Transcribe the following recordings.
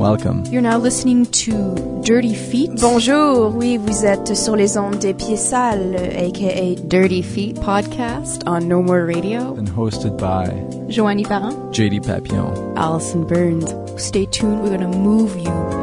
Welcome. You're now listening to Dirty Feet. Bonjour, oui, vous êtes sur les ondes des pieds sales, aka Dirty Feet podcast on No More Radio. And hosted by Joanie Parent, JD Papillon, Allison Burns. Stay tuned, we're gonna move you.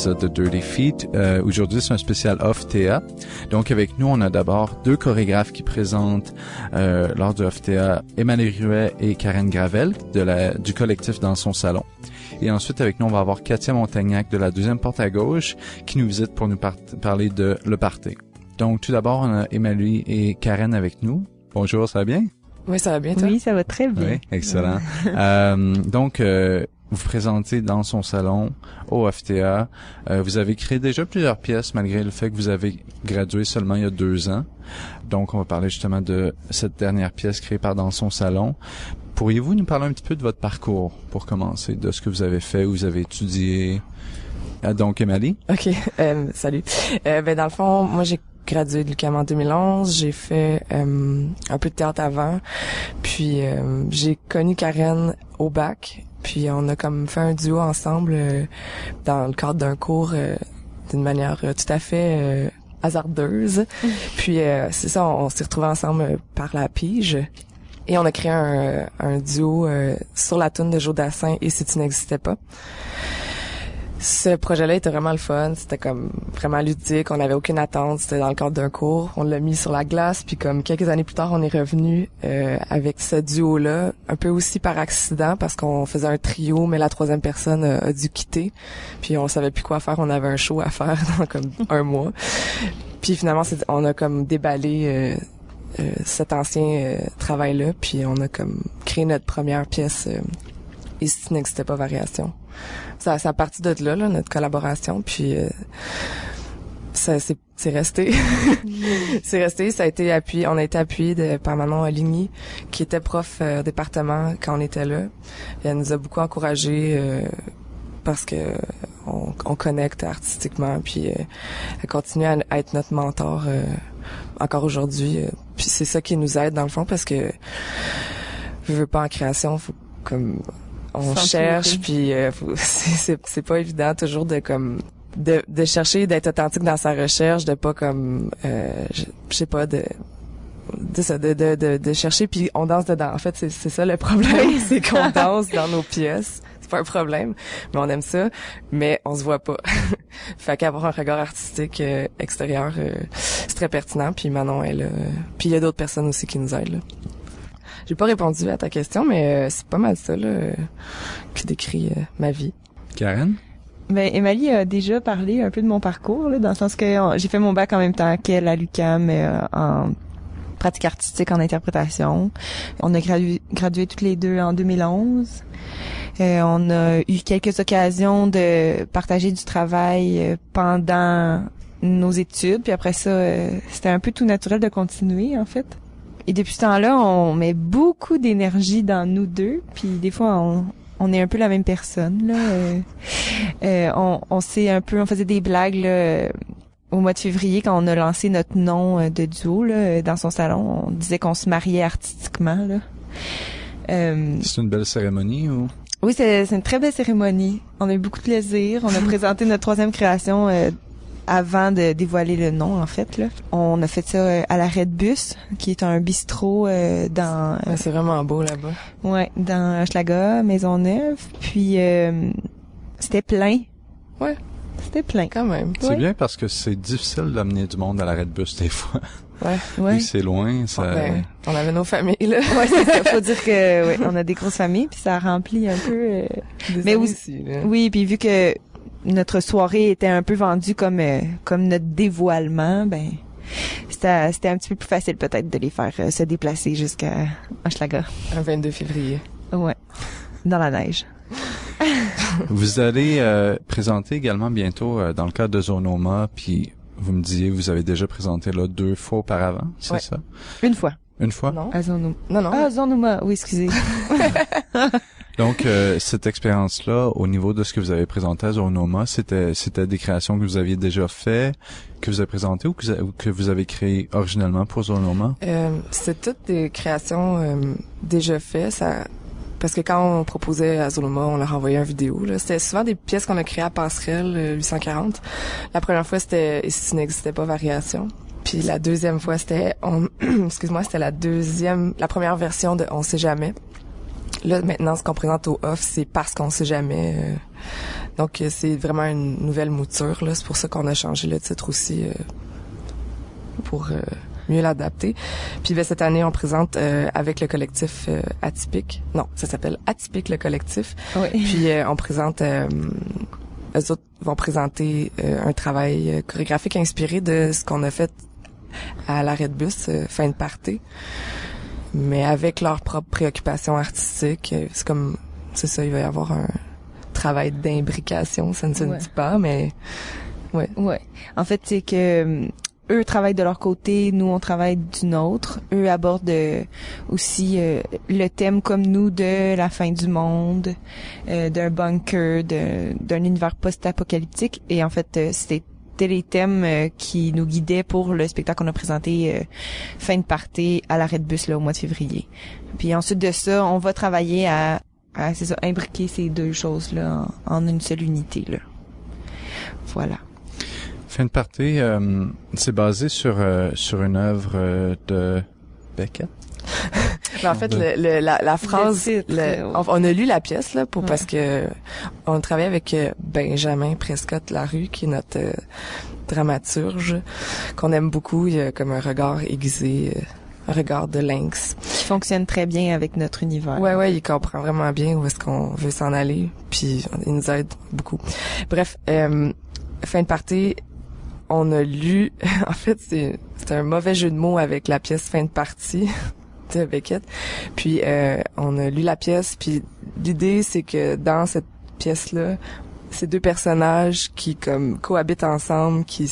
L'épisode de Dirty Feet. Euh, Aujourd'hui, c'est un spécial off TA. Donc, avec nous, on a d'abord deux chorégraphes qui présentent euh, lors du off TA, Emmanuel Ruet et Karen Gravel de la, du collectif Dans son salon. Et ensuite, avec nous, on va avoir Katia Montagnac de la deuxième porte à gauche qui nous visite pour nous par- parler de Le Parté. Donc, tout d'abord, on a Emmanuel et Karen avec nous. Bonjour, ça va bien? Oui, ça va bien, toi? Oui, ça va très bien. Oui, excellent. Euh, donc, euh, vous présentez dans son salon au FTA. Euh, vous avez créé déjà plusieurs pièces malgré le fait que vous avez gradué seulement il y a deux ans. Donc, on va parler justement de cette dernière pièce créée par Dans son salon. Pourriez-vous nous parler un petit peu de votre parcours pour commencer, de ce que vous avez fait, où vous avez étudié? Donc, Emily? OK, euh, salut. Euh, ben, dans le fond, moi, j'ai gradué de l'UQAM en 2011. J'ai fait euh, un peu de théâtre avant. Puis, euh, j'ai connu Karen au bac. Puis, on a comme fait un duo ensemble euh, dans le cadre d'un cours euh, d'une manière euh, tout à fait euh, hasardeuse. Puis, euh, c'est ça, on, on s'est retrouvés ensemble par la pige. Et on a créé un, un duo euh, sur la tune de Joe Dassin et Si tu n'existais pas. Ce projet-là était vraiment le fun. C'était comme vraiment ludique. On n'avait aucune attente. C'était dans le cadre d'un cours. On l'a mis sur la glace. Puis comme quelques années plus tard, on est revenu euh, avec ce duo-là, un peu aussi par accident parce qu'on faisait un trio, mais la troisième personne a, a dû quitter. Puis on savait plus quoi faire. On avait un show à faire dans comme un mois. Puis finalement, on a comme déballé euh, euh, cet ancien euh, travail-là. Puis on a comme créé notre première pièce. Euh, et n'existais pas variation ça, ça a parti de là, là notre collaboration, puis euh, ça c'est c'est resté. c'est resté, ça a été appuyé, on a été appuyé de, par Manon Aligny, qui était prof euh, département quand on était là. Et elle nous a beaucoup encouragés euh, parce que on, on connecte artistiquement, puis euh, elle continue à, à être notre mentor euh, encore aujourd'hui. euh. puis c'est ça qui nous aide dans le fond parce que je veux pas en création, faut comme on cherche puis euh, c'est pas évident toujours de comme de, de chercher d'être authentique dans sa recherche de pas comme euh, je, sais pas de de, ça, de, de, de, de chercher puis on danse dedans. En fait c'est c'est ça le problème c'est qu'on danse dans nos pièces. C'est pas un problème mais on aime ça mais on se voit pas. Fait qu'avoir un regard artistique euh, extérieur euh, c'est très pertinent puis Manon elle euh, puis il y a d'autres personnes aussi qui nous aident là j'ai pas répondu à ta question, mais euh, c'est pas mal ça là, euh, qui décrit euh, ma vie. Karen? Ben, Emily a déjà parlé un peu de mon parcours, là, dans le sens que j'ai fait mon bac en même temps qu'elle à l'UQAM euh, en pratique artistique en interprétation. On a gradué, gradué toutes les deux en 2011. Euh, on a eu quelques occasions de partager du travail euh, pendant nos études, puis après ça, euh, c'était un peu tout naturel de continuer, en fait. Et depuis ce temps-là, on met beaucoup d'énergie dans nous deux, puis des fois, on, on est un peu la même personne, là. Euh, euh, on, on s'est un peu, on faisait des blagues, là, euh, au mois de février, quand on a lancé notre nom euh, de duo, là, dans son salon. On disait qu'on se mariait artistiquement, là. Euh, C'est une belle cérémonie ou? oui, c'est c'est une très belle cérémonie. On a eu beaucoup de plaisir. On a présenté notre troisième création euh, avant de dévoiler le nom, en fait. Là. On a fait ça euh, à l'arrêt de bus, qui est un bistrot euh, dans c'est vraiment beau là-bas. ouais dans Schlaga, Maisonneuve. Puis euh, c'était plein. Ouais. C'était plein. Quand même. C'est Ouais. bien parce que c'est difficile d'amener du monde à l'arrêt de bus des fois. Ouais. Ouais. c'est loin, ça... Ben, on avait nos familles là. Ouais, c'est ça. Faut dire que ouais, on a des grosses familles, puis ça remplit un peu. euh, Des Mais aussi- aussi, là. Oui, puis vu que notre soirée était un peu vendue comme euh, comme notre dévoilement, ben c'était c'était un petit peu plus facile peut-être de les faire euh, se déplacer jusqu'à Hochelaga. Un 22 février. Ouais. Dans la neige. Vous allez euh, présenter également bientôt euh, dans le cadre de Zonoma, puis vous me disiez vous avez déjà présenté là deux fois auparavant, c'est Ouais. ça? Une fois. Une fois? Non? À Zonuma. Non, non. Ah, Zonuma. Oui, excusez. Donc euh, cette expérience-là, au niveau de ce que vous avez présenté à Zonoma, c'était c'était des créations que vous aviez déjà fait, que vous avez présentées ou que vous, avez créées originellement pour Zonoma? Euh, c'est toutes des créations euh, déjà faites. Ça, parce que quand on proposait à Zoloma, on leur envoyait une vidéo. C'était souvent des pièces qu'on a créées à Passerelle euh, 840. La première fois, c'était si tu pas, variation. Puis la deuxième fois, c'était, excuse-moi, c'était la deuxième, la première version de On sait jamais. Là, maintenant, ce qu'on présente au off, c'est parce qu'on sait jamais. euh. donc, euh, c'est vraiment une nouvelle mouture. Là, c'est pour ça qu'on a changé le titre aussi euh, pour euh, mieux l'adapter. Puis ben, cette année, on présente euh, avec le collectif euh, Atypique. Non, ça s'appelle Atypique le collectif. oui. Puis euh, on présente, euh, eux autres vont présenter euh, un travail chorégraphique inspiré de ce qu'on a fait à l'arrêt de bus, euh, fin de party, mais avec leurs propres préoccupations artistiques. Euh, C'est comme, c'est ça, il va y avoir un travail d'imbrication, ça ne se Ouais. dit pas, mais Ouais. En fait, c'est que euh, eux travaillent de leur côté, nous on travaille d'une autre. Eux abordent euh, aussi euh, le thème comme nous de la fin du monde, euh, d'un bunker, d'un univers post-apocalyptique. Et en fait, euh, c'était les thèmes euh, qui nous guidaient pour le spectacle qu'on a présenté euh, fin de party à l'arrêt de bus là au mois de février. Puis ensuite de ça, on va travailler à, à c'est ça, imbriquer ces deux choses là en, en une seule unité là. Voilà. Fin de partie, euh, c'est basé sur sur une œuvre de Beckett? Mais en fait, le, le- la, la phrase, titre, le- on, on a lu la pièce là pour Ouais. parce que on travaille avec euh, Benjamin Prescott Larue qui est notre euh, dramaturge qu'on aime beaucoup. Il a comme un regard aiguisé, euh, un regard de lynx. qui fonctionne très bien avec notre univers. Ouais, ouais, il comprend vraiment bien où est-ce qu'on veut s'en aller, puis il nous aide beaucoup. Bref, euh, fin de partie, on a lu, en fait, c'est c'est un mauvais jeu de mots avec la pièce fin de partie de Beckett. Puis euh, on a lu la pièce, puis l'idée c'est que dans cette pièce-là, ces deux personnages qui comme cohabitent ensemble, qui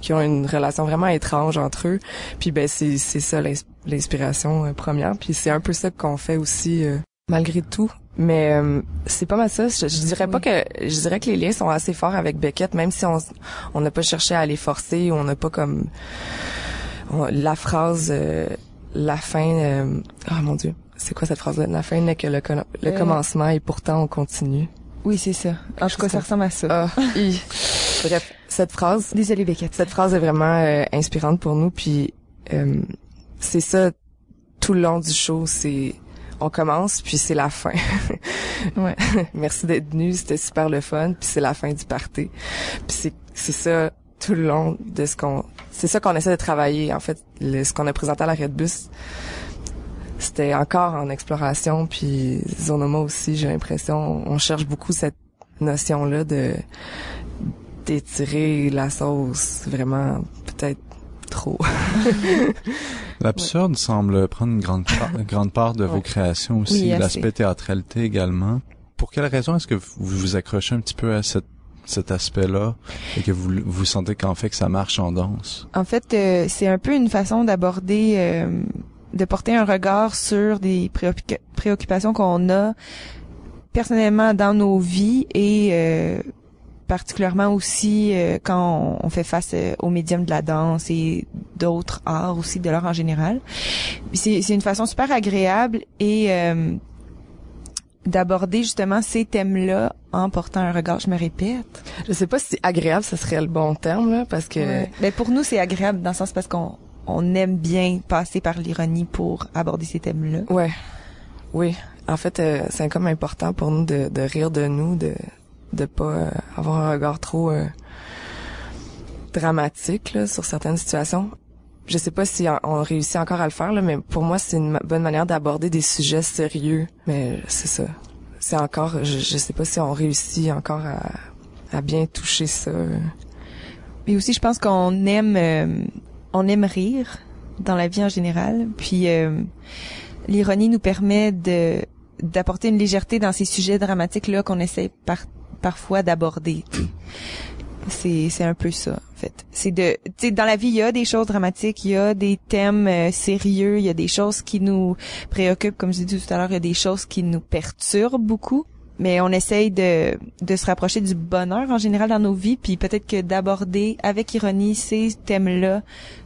qui ont une relation vraiment étrange entre eux. Puis ben c'est c'est ça l'ins- l'inspiration euh, première. Puis c'est un peu ça qu'on fait aussi euh, malgré tout. Mais euh, c'est pas mal ça. Je, je dirais pas que je dirais que les liens sont assez forts avec Beckett, même si on on n'a pas cherché à les forcer, on n'a pas comme on- la phrase euh, la fin. euh, oh mon dieu, c'est quoi cette phrase-là? La fin n'est que le, Euh. commencement et pourtant on continue. Oui, c'est ça. En tout cas, ça ressemble à ça. Ah. Bref, cette phrase Désolée, Beckett. cette phrase est vraiment euh, inspirante pour nous puis euh, c'est ça tout le long du show c'est on commence puis c'est la fin Ouais. merci d'être venu c'était super le fun puis c'est la fin du party puis c'est c'est ça tout le long de ce qu'on c'est ça qu'on essaie de travailler en fait le- ce qu'on a présenté à l'arrêt de bus. C'était encore en exploration puis Zonoma aussi j'ai l'impression on cherche beaucoup cette notion là de d'étirer la sauce vraiment peut-être trop. L'absurde semble prendre une grande part, une grande part de vos créations aussi, Oui, l'aspect théâtralité également. Pour quelle raison est-ce que vous vous accrochez un petit peu à cette, cet aspect-là et que vous vous sentez qu'en fait que ça marche en danse? En fait, euh, c'est un peu une façon d'aborder, euh, de porter un regard sur des préoccupa- préoccupations qu'on a personnellement dans nos vies et euh, particulièrement aussi euh, quand on, fait face euh, au médium de la danse et d'autres arts aussi de l'art en général. C'est une façon super agréable et euh, d'aborder justement ces thèmes-là en portant un regard. Je me répète. je sais pas si agréable ce serait le bon terme là parce que Ouais. Ben, pour nous, c'est agréable dans le sens parce qu'on on aime bien passer par l'ironie pour aborder ces thèmes-là. Ouais. Oui. En fait, euh, c'est comme important pour nous de, de rire de nous, de de pas euh, avoir un regard trop euh, dramatique là, sur certaines situations. Je sais pas si on, réussit encore à le faire là, mais pour moi c'est une bonne manière d'aborder des sujets sérieux. Mais c'est ça. C'est encore, je, je sais pas si on réussit encore à, bien toucher ça. Mais aussi, je pense qu'on aime, euh, on aime rire dans la vie en général. Puis euh, l'ironie nous permet de d'apporter une légèreté dans ces sujets dramatiques là qu'on essaie par, parfois d'aborder. C'est c'est un peu ça fait. C'est de tu sais dans la vie il y a des choses dramatiques, il y a des thèmes euh, sérieux, il y a des choses qui nous préoccupent comme je dit tout à l'heure, il y a des choses qui nous perturbent beaucoup mais on essaye de, de se rapprocher du bonheur en général dans nos vies, puis peut-être que d'aborder avec ironie ces thèmes-là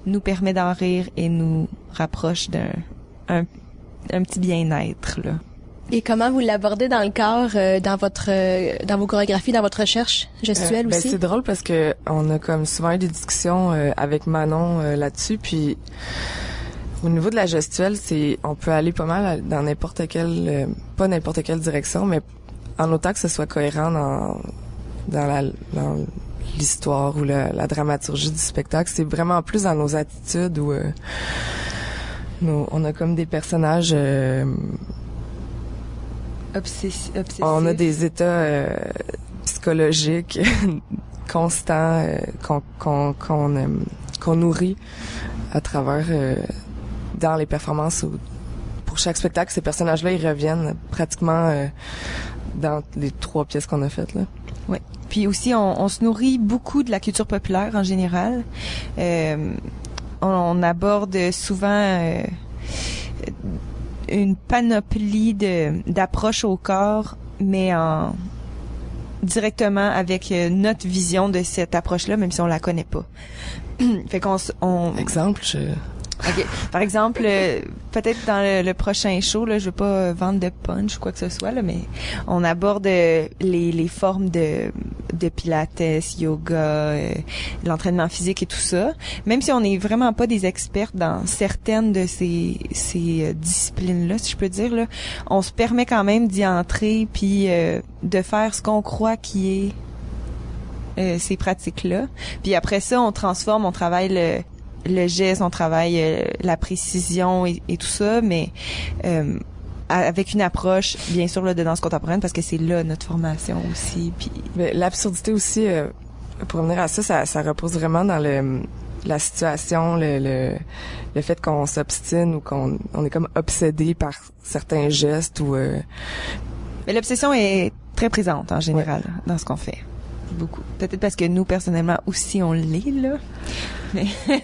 nous permet d'en rire et nous rapproche d'un un, un petit bien-être là. Et comment vous l'abordez dans le corps, euh, dans votre, euh, dans vos chorégraphies, dans votre recherche gestuelle Euh, ben, aussi? c'est drôle parce que on a comme souvent eu des discussions euh, avec Manon euh, là-dessus, puis au niveau de la gestuelle, c'est on peut aller pas mal à- dans n'importe quelle, euh, pas n'importe quelle direction, mais en autant que ce soit cohérent dans dans la dans l'histoire ou la, la dramaturgie du spectacle, c'est vraiment plus dans nos attitudes où euh, nos- on a comme des personnages euh, Obsessi- obsessif. on a des états euh, psychologiques constants euh, qu'on qu'on euh, nourrit à travers euh, dans les performances où- pour chaque spectacle ces personnages-là ils reviennent pratiquement euh, dans les trois pièces qu'on a faites là. Puis aussi, on, on se nourrit beaucoup de la culture populaire en général. Euh, on, on aborde souvent euh, une panoplie de d'approches au corps, mais en directement avec euh, notre vision de cette approche-là, même si on la connaît pas. fait qu'on Exemple, je Ok. Par exemple, euh, peut-être dans le, le prochain show, là, je veux pas euh, vendre de punch ou quoi que ce soit, là, mais on aborde euh, les, les formes de, de pilates, yoga, euh, l'entraînement physique et tout ça. Même si on n'est vraiment pas des experts dans certaines de ces, ces euh, disciplines-là, si je peux dire, là, on se permet quand même d'y entrer puis de faire ce qu'on croit qui est euh, ces pratiques-là. Puis après ça, on transforme, on travaille le, le geste, on travaille euh, la précision et, et tout ça, mais euh, avec une approche, bien sûr, là, de danse contemporaine, parce que c'est là notre formation aussi. Puis l'absurdité aussi, euh, pour revenir à ça, ça, ça repose vraiment dans le la situation, le, le, le fait qu'on s'obstine ou qu'on on est comme obsédé par certains gestes ou euh, mais l'obsession est très présente en général dans ce qu'on fait. Beaucoup. Peut-être parce que nous, personnellement, aussi, on l'est, là. Mais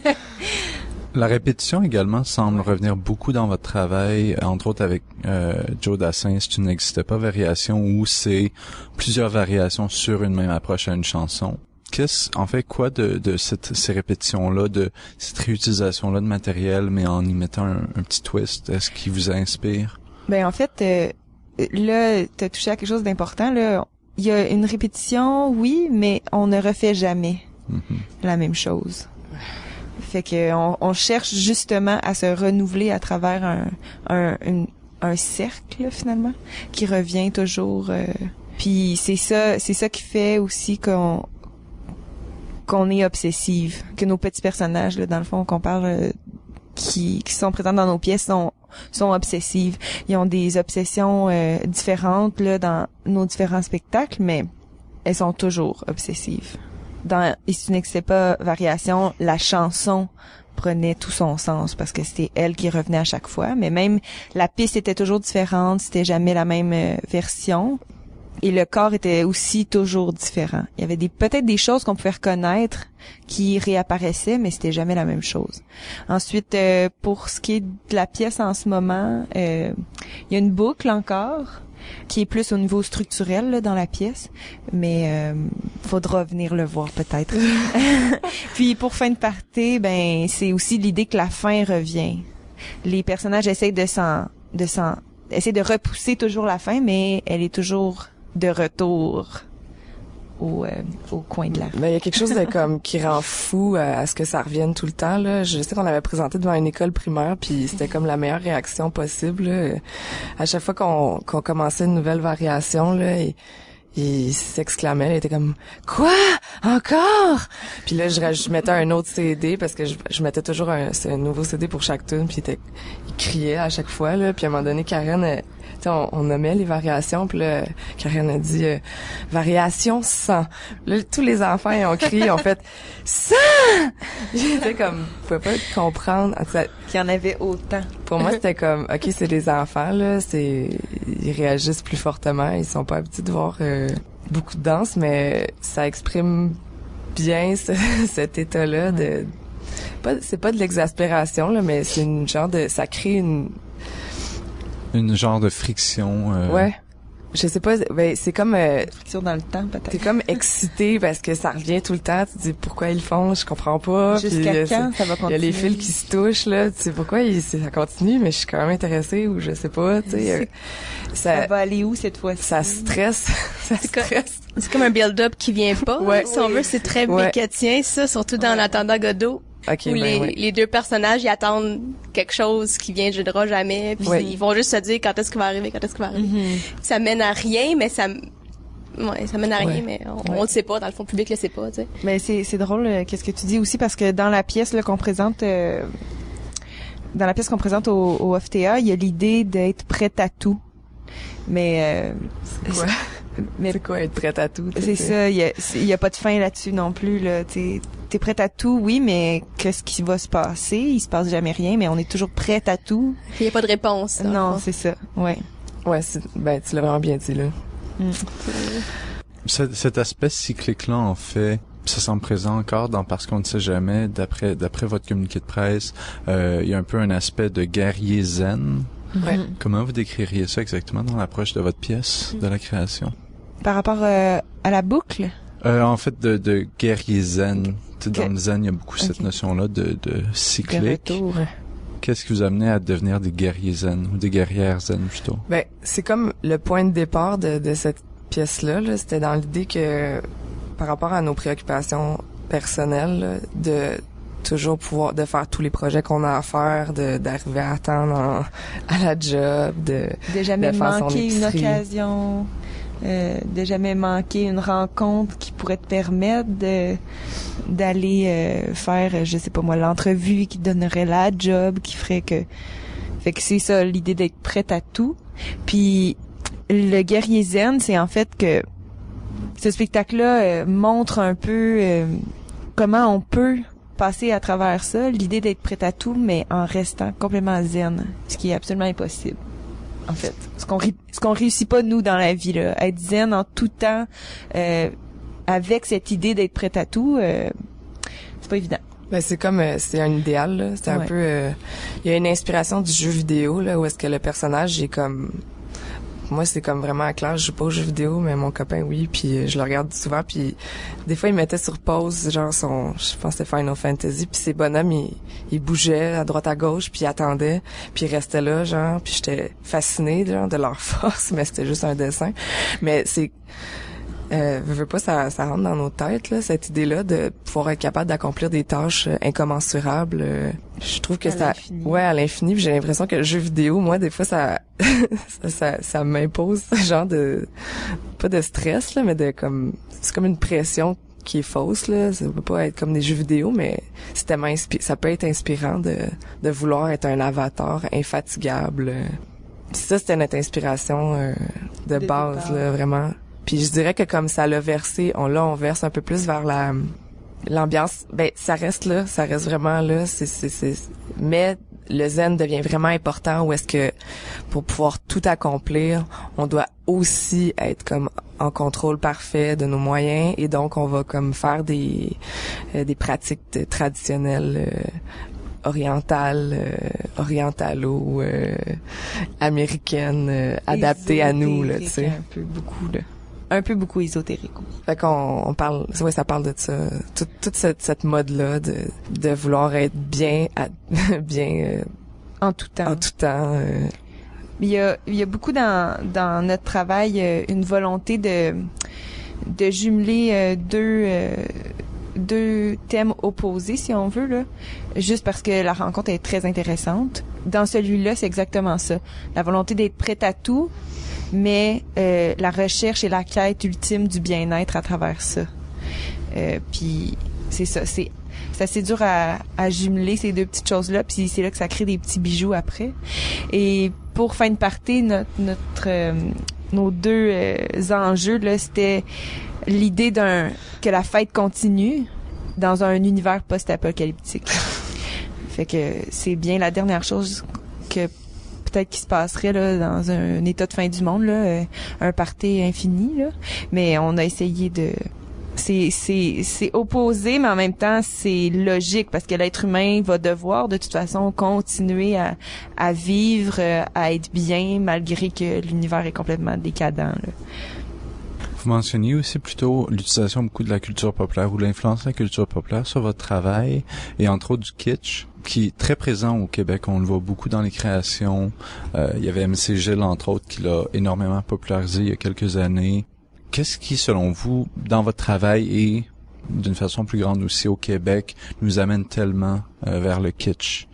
La répétition également semble revenir beaucoup dans votre travail, entre autres avec euh, Joe Dassin, si tu n'existais pas variation, où c'est plusieurs variations sur une même approche à une chanson. Qu'est-ce, en fait, quoi de, de cette, ces répétitions-là, de cette réutilisation-là de matériel, mais en y mettant un, un petit twist, est-ce qui vous inspire? Ben en fait, euh, là, t'as touché à quelque chose d'important. Là, il y a une répétition, oui, mais on ne refait jamais Mhm. la même chose. Fait que on, on cherche justement à se renouveler à travers un un, une- un cercle finalement qui revient toujours. euh, puis c'est ça, c'est ça qui fait aussi qu'on qu'on est obsessive, que nos petits personnages là, dans le fond qu'on parle euh, qui, qui sont présents dans nos pièces sont sont obsessives. Ils ont des obsessions euh, différentes là dans nos différents spectacles, mais elles sont toujours obsessives. Dans Et si tu n'existais pas variation, la chanson prenait tout son sens parce que c'était elle qui revenait à chaque fois. Mais même la piste était toujours différente, c'était jamais la même euh, version. Et le corps était aussi toujours différent. Il y avait des peut-être des choses qu'on pouvait reconnaître qui réapparaissaient, mais c'était jamais la même chose. Ensuite, euh, pour ce qui est de la pièce en ce moment, euh, il y a une boucle encore qui est plus au niveau structurel là, dans la pièce, mais euh, faudra venir le voir peut-être. Puis pour fin de partie, ben c'est aussi l'idée que la fin revient. Les personnages essayent de s'en de s'en essaient de repousser toujours la fin, mais elle est toujours de retour au, euh, au coin de la Mais il y a quelque chose de comme qui rend fou à, à ce que ça revienne tout le temps là. Je sais qu'on l'avait présenté devant une école primaire puis c'était comme la meilleure réaction possible. là. À chaque fois qu'on qu'on commençait une nouvelle variation là, il, il s'exclamait, il était comme quoi? Encore Puis là je, je mettais un autre CD parce que je, je mettais toujours un, nouveau CD pour chaque tune puis il, criait à chaque fois là. Puis à un moment donné Karen on, on nommait les variations, puis là, Karen a dit euh, variation 100. Là, tous les enfants ils ont crié, ils ont fait 100. J'étais comme, je pouvais pas comprendre. Qu'il y en avait autant. pour moi, c'était comme, ok, c'est des enfants là, c'est, ils réagissent plus fortement, ils sont pas habitués de voir euh, beaucoup de danse, mais ça exprime bien ce- cet état-là de, pas, c'est pas de l'exaspération là, mais c'est une genre de, ça crée une, Une genre de friction. euh, ouais, je sais pas, ben c'est comme, euh, Friction dans le temps, t'es peut-être. comme excité parce que ça revient tout le temps, tu te dis pourquoi ils le font, je comprends pas. Jusqu'à euh, quand ça va Il y a continuer? les fils qui se touchent là, tu sais pourquoi il, ça continue, mais je suis quand même intéressée ou je sais pas, tu sais. euh, Ça ça, va aller où cette fois-ci? ça stresse, ça stresse. C'est comme un build-up qui vient pas. Ouais. Si on veut, c'est très Ouais. bécatien, ça, surtout dans l'attendant Godot. Ok, où ben les, ouais. les deux personnages, ils attendent quelque chose qui vient viendra jamais, puis Ouais. ils vont juste se dire quand est-ce qu'il va arriver, quand est-ce qu'il va arriver. Mhm. Ça mène à rien, mais ça, ouais, ça mène à rien, Ouais. mais on, on le sait pas, dans le fond, le public le sait pas, tu sais. Mais c'est c'est drôle euh, qu'est-ce que tu dis aussi parce que dans la pièce là qu'on présente euh, dans la pièce qu'on présente au, au FTA, il y a l'idée d'être prête à tout. Mais euh, C'est quoi? Mais C'est quoi être prête à tout? tu c'est ça, il y a c'est- il y a pas de fin là-dessus non plus là, tu es prête à tout, oui, mais qu'est-ce qui va se passer? Il se passe jamais rien, mais on est toujours prête à tout. Il y a pas de réponse. Non, c'est ça. Ouais. Ouais, c'est- ben tu l'as vraiment bien dit là. Cet, cet aspect cyclique-là, en fait, ça semble présent encore dans Parce qu'on ne sait jamais, d'après d'après votre communiqué de presse, euh, il y a un peu un aspect de guerrier zen. Ouais. Comment vous décririez ça exactement dans l'approche de votre pièce, de la création? Par rapport euh, à la boucle, Euh, en fait, de, de guerrier zen. Tu sais, Dans le zen, il y a beaucoup cette notion-là de, de cyclique. retour. Qu'est-ce qui vous a amené à devenir des guerriers zen, ou des guerrières zen plutôt? Ben, c'est comme le point de départ de, de cette pièce-là. Là. C'était dans l'idée que, par rapport à nos préoccupations personnelles, là, de toujours pouvoir de faire tous les projets qu'on a à faire, de d'arriver à temps à la job, de de jamais de faire son manquer une occasion, euh, de jamais manquer une rencontre qui pourrait te permettre de d'aller euh, faire, euh, je sais pas moi, l'entrevue qui donnerait la job, qui ferait que, fait que c'est ça l'idée d'être prête à tout. Puis le guerrier zen, c'est en fait que ce spectacle-là euh, montre un peu comment on peut passer à travers ça, l'idée d'être prête à tout, mais en restant complètement zen, ce qui est absolument impossible en fait. Ce qu'on ce qu'on réussit pas nous dans la vie là, être zen en tout temps euh, avec cette idée d'être prête à tout, euh, c'est pas évident. Ben c'est comme euh, c'est un idéal c'est un peu euh, il y a une inspiration du jeu vidéo là où est-ce que le personnage est comme moi c'est comme vraiment clair, je joue pas aux jeux vidéo mais mon copain oui puis euh, je le regarde souvent puis des fois il mettait sur pause genre son je pense que c'était Final Fantasy puis ses bonhommes ils, bougeaient à droite à gauche puis attendaient puis restaient là genre puis j'étais fascinée genre de leur force mais c'était juste un dessin. Mais c'est euh, veux, pas, ça, ça rentre dans nos têtes, là, cette idée-là de pouvoir être capable d'accomplir des tâches euh, incommensurables. euh, je trouve que À ça, ouais, à l'infini. J'ai l'impression que le jeu vidéo, moi, des fois, ça, ça, ça, ça m'impose ce genre de, pas de stress, là, mais de comme, c'est comme une pression qui est fausse, là. Ça peut pas être comme des jeux vidéo, mais c'est tellement inspi- ça peut être inspirant de, de vouloir être un avatar infatigable. ça, c'était notre inspiration euh, de, De base, départ. là, vraiment. Puis je dirais que comme ça l'a versé, on là on verse un peu plus vers la l'ambiance. Ben ça reste là, ça reste vraiment là. C'est c'est. Mais le zen devient vraiment important où est-ce que pour pouvoir tout accomplir, on doit aussi être comme en contrôle parfait de nos moyens et donc on va comme faire des euh, des pratiques traditionnelles euh, orientales, euh, orientalo, euh, américaines, euh, adaptées à nous là, tu sais. Un peu beaucoup là. Un peu beaucoup ésotérique. Fait qu'on on parle, ouais, ça parle de ça, Tout- toute cette, cette mode-là de, de vouloir être bien, à- bien euh, En tout temps. en tout temps. euh. Il y a, il y a beaucoup dans, dans notre travail euh, une volonté de, de jumeler euh, deux, euh, deux thèmes opposés, si on veut, là, juste parce que la rencontre est très intéressante. Dans celui-là, c'est exactement ça. La volonté d'être prête à tout, mais euh, la recherche et la quête ultime du bien-être à travers ça. Euh, puis c'est ça, c'est c'est assez dur à, à jumeler ces deux petites choses-là, puis c'est là que ça crée des petits bijoux après. Et pour fin de partie, notre, notre euh, nos deux euh, enjeux là, c'était l'idée d'un que la fête continue dans un univers post-apocalyptique. fait que c'est bien la dernière chose que peut-être qui se passerait là dans un, état de fin du monde là, euh, un party infini là, mais on a essayé de c'est opposé mais en même temps c'est logique parce que l'être humain va devoir de toute façon continuer à à vivre euh, à être bien malgré que l'univers est complètement décadent là. Vous mentionniez aussi plutôt l'utilisation beaucoup de la culture populaire ou l'influence de la culture populaire sur votre travail et entre autres du kitsch qui est très présent au Québec. On le voit beaucoup dans les créations. Euh, il y avait MC Gilles, entre autres, qui l'a énormément popularisé il y a quelques années. Qu'est-ce qui, selon vous, dans votre travail et d'une façon plus grande aussi au Québec, nous amène tellement euh, vers le kitsch?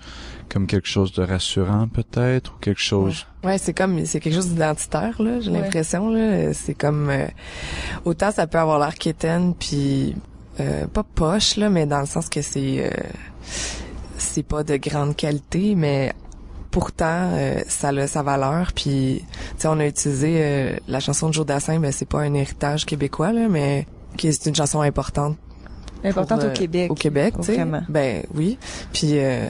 Comme quelque chose de rassurant peut-être ou quelque chose? Ouais, c'est comme c'est quelque chose d'identitaire là, j'ai Ouais. l'impression là, c'est comme euh, autant ça peut avoir l'air quétaine puis euh, pas poche là, mais dans le sens que c'est euh, c'est pas de grande qualité, mais pourtant euh, ça a sa valeur puis tu sais on a utilisé euh, la chanson de Joe Dassin, ben c'est pas un héritage québécois là, mais qui est une chanson importante Importante pour, au euh, Québec. Au Québec, tu sais. Ben oui. Puis euh,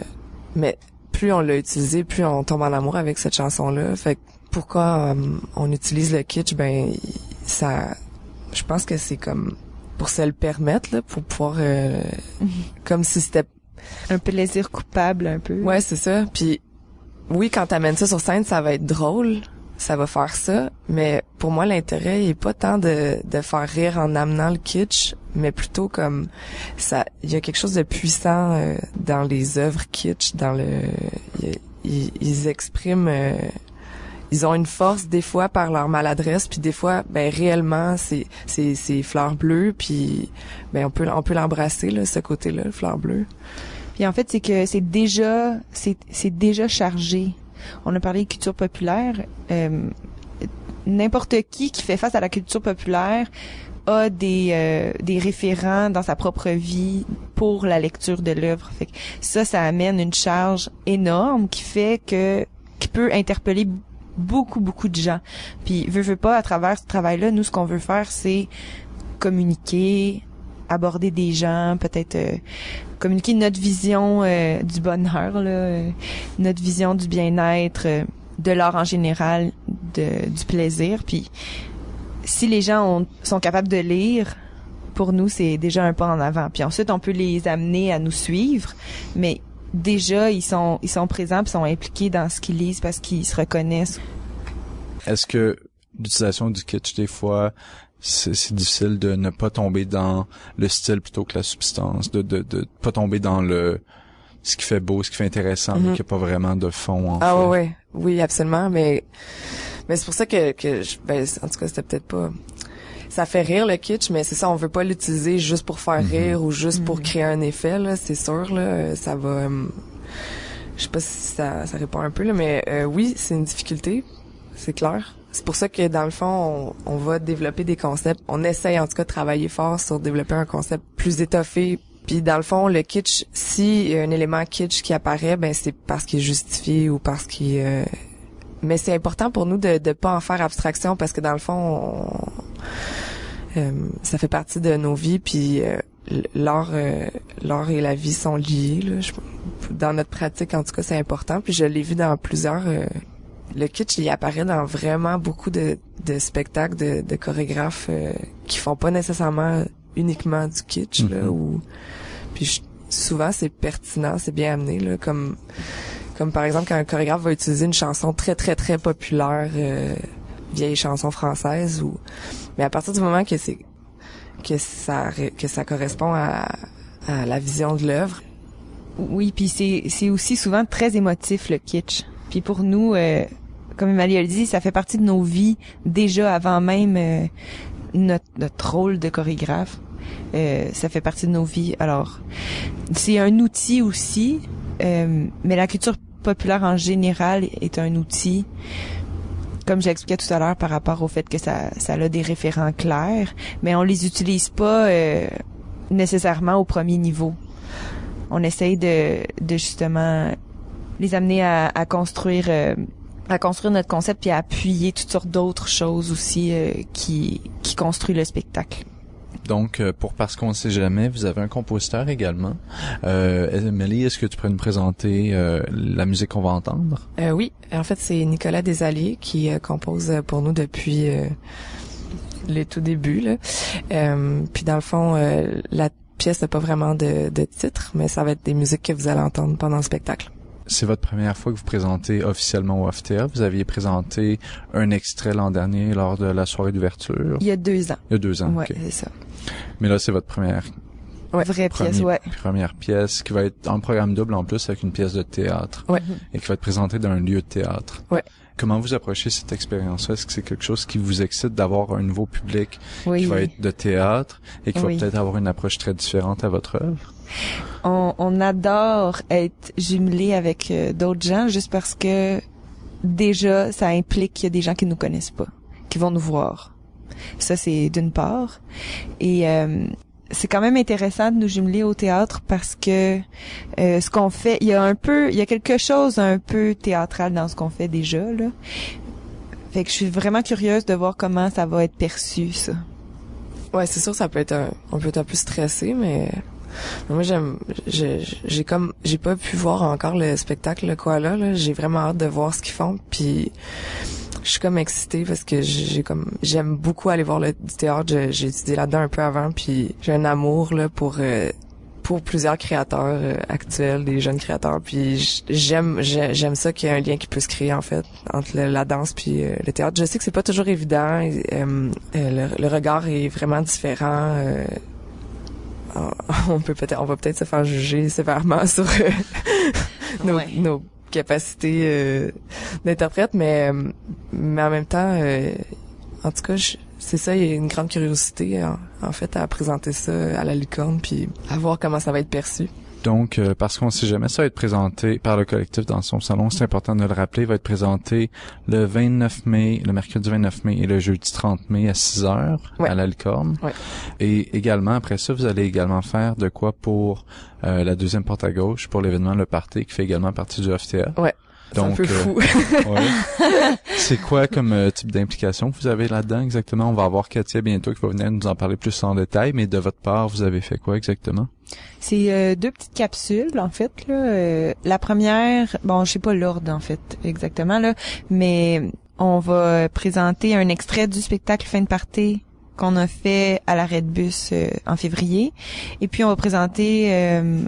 mais plus on l'a utilisé, plus on tombe en amour avec cette chanson-là. Fait que pourquoi euh, on utilise le kitsch? Ben ça, je pense que c'est comme pour se le permettre là, pour pouvoir euh, comme si c'était Un plaisir coupable un peu. ouais c'est ça. Puis oui quand t'amènes ça sur scène, ça va être drôle. Ça va faire ça, mais pour moi l'intérêt est pas tant de, de faire rire en amenant le kitsch, mais plutôt comme ça il y a quelque chose de puissant euh, dans les œuvres kitsch dans le ils, expriment euh, ils ont une force des fois par leur maladresse puis des fois ben réellement c'est c'est c'est fleurs bleues puis ben on peut on peut l'embrasser là ce côté-là le fleur bleue Puis en fait, c'est que c'est déjà c'est c'est déjà chargé. On a parlé de culture populaire. Euh, N'importe qui qui fait face à la culture populaire a des euh, des référents dans sa propre vie pour la lecture de l'œuvre. Ça, ça amène une charge énorme qui fait que qui peut interpeller beaucoup beaucoup de gens. Puis veut veut pas à travers ce travail-là, nous ce qu'on veut faire, c'est communiquer, aborder des gens, peut-être euh, communiquer notre vision euh, du bonheur, là, euh, notre vision du bien-être, euh, de l'art en général, de, du plaisir. Puis si les gens ont- sont capables de lire, pour nous, c'est déjà un pas en avant. Puis ensuite, on peut les amener à nous suivre, mais déjà, ils sont ils sont présents, puis sont impliqués dans ce qu'ils lisent parce qu'ils se reconnaissent. Est-ce que l'utilisation du kitsch des fois c'est c'est difficile de ne pas tomber dans le style plutôt que la substance, de de de pas tomber dans le ce qui fait beau, ce qui fait intéressant, mais Mhm. qui a pas vraiment de fond en ah fait. ouais oui absolument mais mais c'est pour ça que que je, ben en tout cas c'était peut-être pas ça fait rire le kitsch mais c'est ça on veut pas l'utiliser juste pour faire Mhm. rire ou juste pour créer un effet là c'est sûr là ça va euh, je sais pas si ça ça répond un peu là mais euh, oui c'est une difficulté c'est clair c'est pour ça que dans le fond on, on va développer des concepts on essaye en tout cas de travailler fort sur développer un concept plus étoffé puis dans le fond, le kitsch, si y a un élément kitsch qui apparaît, ben c'est parce qu'il est justifié ou parce qu'il. euh, Mais c'est important pour nous de de pas en faire abstraction parce que dans le fond, on- euh, ça fait partie de nos vies. Puis euh, l'art, euh, l'art et la vie sont liés. Là. Je- dans notre pratique, en tout cas, c'est important. Puis je l'ai vu dans plusieurs. euh, le kitsch, il apparaît dans vraiment beaucoup de, de spectacles de, de chorégraphes euh, qui font pas nécessairement uniquement du kitsch là Mhm. ou puis je- souvent c'est pertinent c'est bien amené là comme comme par exemple quand un chorégraphe va utiliser une chanson très très très populaire euh, vieille chanson française ou mais à partir du moment que c'est que ça que ça correspond à, à la vision de l'œuvre Oui, puis c'est c'est aussi souvent très émotif le kitsch. Puis pour nous, euh, comme Emmanuel a dit, ça fait partie de nos vies déjà avant même euh, notre, notre rôle de chorégraphe. Euh, ça fait partie de nos vies. Alors, c'est un outil aussi, euh, mais la culture populaire en général est un outil, comme j'expliquais tout à l'heure par rapport au fait que ça, ça a des référents clairs, mais on les utilise pas euh, nécessairement au premier niveau. on essaye de, de justement les amener à, à construire euh, à construire notre concept puis à appuyer toutes sortes d'autres choses aussi euh, qui qui construit le spectacle. Donc, euh, pour Parce qu'on ne sait jamais, vous avez un compositeur également. Euh, Emily, est-ce que tu pourrais nous présenter euh, la musique qu'on va entendre? Euh, oui, en fait, c'est Nicolas Desalliés qui euh, compose pour nous depuis euh, les tout débuts. Là. Puis dans le fond, la pièce n'a pas vraiment de, de titre, mais ça va être des musiques que vous allez entendre pendant le spectacle. C'est votre première fois que vous présentez officiellement au FTA. Vous aviez présenté un extrait l'an dernier lors de la soirée d'ouverture. Il y a deux ans. Il y a deux ans. ouais, c'est ça. Mais là, c'est votre première Ouais. Vraie pièce, ouais. première pièce qui va être en programme double en plus avec une pièce de théâtre Ouais. et qui va être présentée dans un lieu de théâtre. Ouais. Comment vous approchez cette expérience-là? Est-ce que c'est quelque chose qui vous excite d'avoir un nouveau public Oui. qui va être de théâtre et qui Oui. va peut-être avoir une approche très différente à votre œuvre? on, on adore être jumelé avec euh, d'autres gens juste parce que déjà ça implique qu'il y a des gens qui nous connaissent pas, qui vont nous voir. Ça c'est d'une part et euh, c'est quand même intéressant de nous jumeler au théâtre parce que euh, ce qu'on fait, il y a un peu, il y a quelque chose un peu théâtral dans ce qu'on fait déjà là. Fait que je suis vraiment curieuse de voir comment ça va être perçu ça. Ouais, c'est sûr, ça peut être un, on peut être un peu stressé, mais moi j'aime, j'ai comme, j'ai pas pu voir encore le spectacle le Koala. Là, j'ai vraiment hâte de voir ce qu'ils font, puis je suis comme excitée parce que j'ai comme, j'aime beaucoup aller voir le du théâtre. J'ai- étudié là-dedans un peu avant, puis j'ai un amour là pour euh, pour plusieurs créateurs euh, actuels, des jeunes créateurs, puis j'aime j'ai- j'aime ça qu'il y ait un lien qui peut se créer en fait entre le- la danse puis euh, le théâtre. Je sais que c'est pas toujours évident, et, euh, euh, le, le regard est vraiment différent. euh, on peut peut-être on va peut-être se faire juger sévèrement sur euh, nos, Ouais. nos capacités euh, d'interprète, mais mais en même temps, euh, en tout cas, c'est ça, il y a une grande curiosité en, en fait à présenter ça à la licorne puis à voir comment ça va être perçu. Donc, euh, parce qu'on sait jamais, ça va être présenté par le collectif dans son salon. C'est important de le rappeler. Il va être présenté le 29 mai, le mercredi 29 mai et le jeudi 30 mai à 6 heures Ouais. à la Licorne. Ouais. Et également, après ça, vous allez également faire de quoi pour euh, la deuxième porte à gauche, pour l'événement Le Party, qui fait également partie du FTA. Ouais. Donc, euh. C'est quoi comme euh, type d'implication que vous avez là-dedans exactement? On va avoir Katia bientôt qui va venir nous en parler plus en détail, mais de votre part, vous avez fait quoi exactement? C'est euh, deux petites capsules en fait là. Euh, la première, bon, je sais pas l'ordre en fait exactement là, mais on va présenter un extrait du spectacle fin de partie qu'on a fait à l'arrêt de bus euh, en février, et puis on va présenter euh,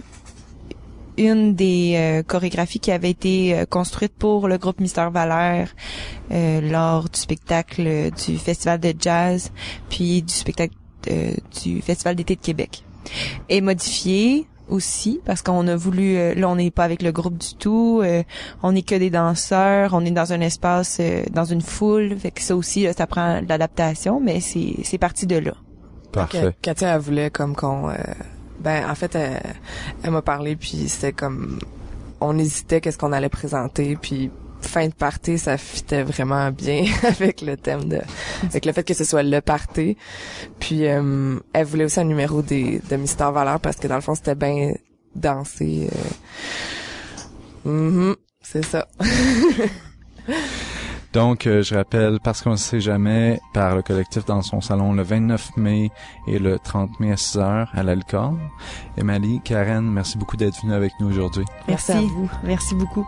une des euh, chorégraphies qui avait été euh, construite pour le groupe Mister Valère euh, lors du spectacle du festival de jazz, puis du spectacle euh, du festival d'été de Québec est modifié aussi parce qu'on a voulu euh, là on n'est pas avec le groupe du tout euh, on n'est que des danseurs on est dans un espace euh, dans une foule fait que ça aussi là, ça prend de l'adaptation mais c'est c'est parti de là Parfait. Katia elle voulait comme qu'on euh, ben en fait elle, elle m'a parlé puis c'était comme on hésitait qu'est-ce qu'on allait présenter puis fin de party ça fitait vraiment bien avec le thème de avec le fait que ce soit le party puis euh, elle voulait aussi un numéro des de Mister Valeur parce que dans le fond c'était bien dansé euh. Mhm, c'est ça Donc, euh, je rappelle, parce qu'on ne sait jamais, par le collectif dans son salon le 29 mai et le 30 mai à 6 heures à l'Alcorne. Emily, Karen, merci beaucoup d'être venue avec nous aujourd'hui. Merci à vous. merci beaucoup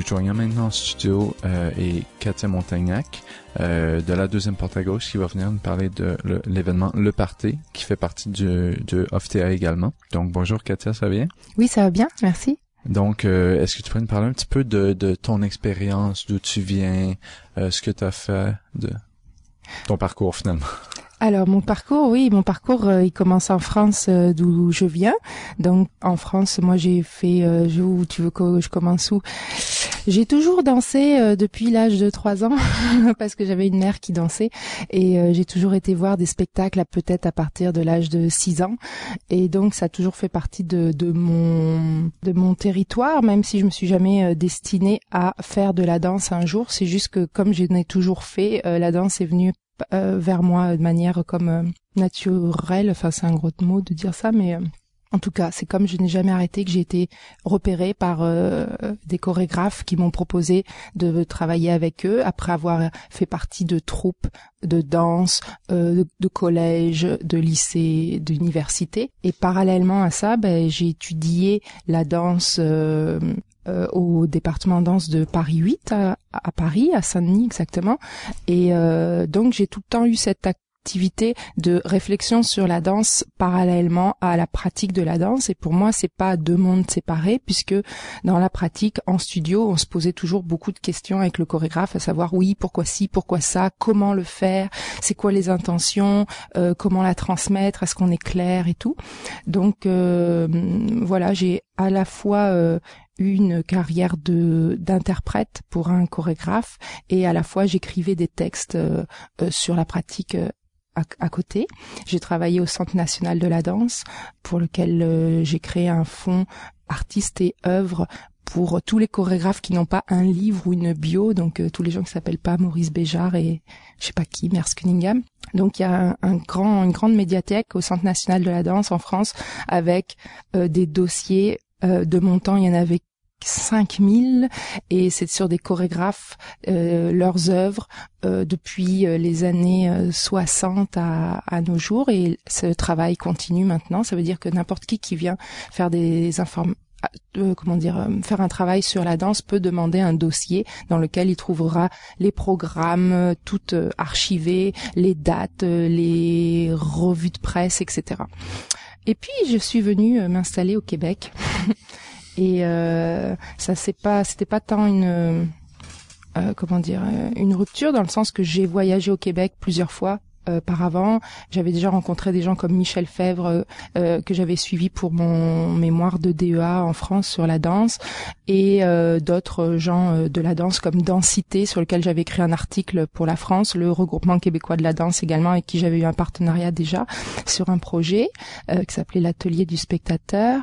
nous joignons maintenant en studio euh, et Katia Montagnac euh, de la deuxième porte à gauche qui va venir nous parler de l'événement Le Party qui fait partie du, du OFTA également. Donc, bonjour Katia, ça va bien? Oui, ça va bien, merci. Donc, euh, est-ce que tu pourrais nous parler un petit peu de, de ton expérience, d'où tu viens, euh, ce que tu as fait, de ton parcours finalement? Alors mon parcours, oui, mon parcours, euh, il commence en France, euh, d'où je viens. Donc en France, moi j'ai fait, euh, je, tu veux que je commence où? J'ai toujours dansé depuis l'âge de 3 ans parce que j'avais une mère qui dansait et j'ai toujours été voir des spectacles peut-être à partir de l'âge de 6 ans et donc ça a toujours fait partie de, de mon de mon territoire, même si je me suis jamais destinée à faire de la danse un jour. C'est juste que comme je n'ai toujours fait, la danse est venue euh, vers moi de manière comme euh, naturelle. Enfin, c'est un gros mot de dire ça, mais euh, en tout cas, c'est comme je n'ai jamais arrêté que j'ai été repérée par des chorégraphes qui m'ont proposé de travailler avec eux après avoir fait partie de troupes de danse, de, de, collège, de lycée, d'université. Et parallèlement à ça, ben, j'ai étudié la danse euh, au département danse de Paris 8 à, Paris, à Saint-Denis exactement. Et euh, donc j'ai tout le temps eu cette activité de réflexion sur la danse parallèlement à la pratique de la danse et pour moi c'est pas deux mondes séparés puisque dans la pratique en studio on se posait toujours beaucoup de questions avec le chorégraphe à savoir oui pourquoi ci pourquoi ça comment le faire c'est quoi les intentions euh, comment la transmettre est-ce qu'on est clair et tout donc voilà j'ai à la fois une carrière de d'interprète pour un chorégraphe et à la fois j'écrivais des textes euh, euh, sur la pratique euh, à, côté. J'ai travaillé au Centre national de la danse pour lequel j'ai créé un fonds artistes et œuvres pour tous les chorégraphes qui n'ont pas un livre ou une bio, donc tous les gens qui s'appellent pas Maurice Béjart et je sais pas qui, Merce Cunningham. Donc il y a un, grand, une grande médiathèque au Centre national de la danse en France avec des dossiers de montant. Il y en avait 5000 et c'est sur des chorégraphes euh, leurs œuvres euh, depuis euh, les années 60 à, à, nos jours et ce travail continue maintenant. Ça veut dire que n'importe qui qui vient faire des informations comment dire faire un travail sur la danse peut demander un dossier dans lequel il trouvera les programmes toutes archivées les dates les revues de presse etc et puis je suis venue m'installer au Québec et euh, ça c'est pas c'était pas tant une euh, comment dire une rupture dans le sens que j'ai voyagé au Québec plusieurs fois euh, par avant. J'avais déjà rencontré des gens comme Michel Fèvre euh, que j'avais suivi pour mon mémoire de DEA en France sur la danse et euh, d'autres gens de la danse comme Densité sur lequel j'avais écrit un article pour la France, le regroupement québécois de la danse également avec qui j'avais eu un partenariat déjà sur un projet qui s'appelait l'atelier du spectateur.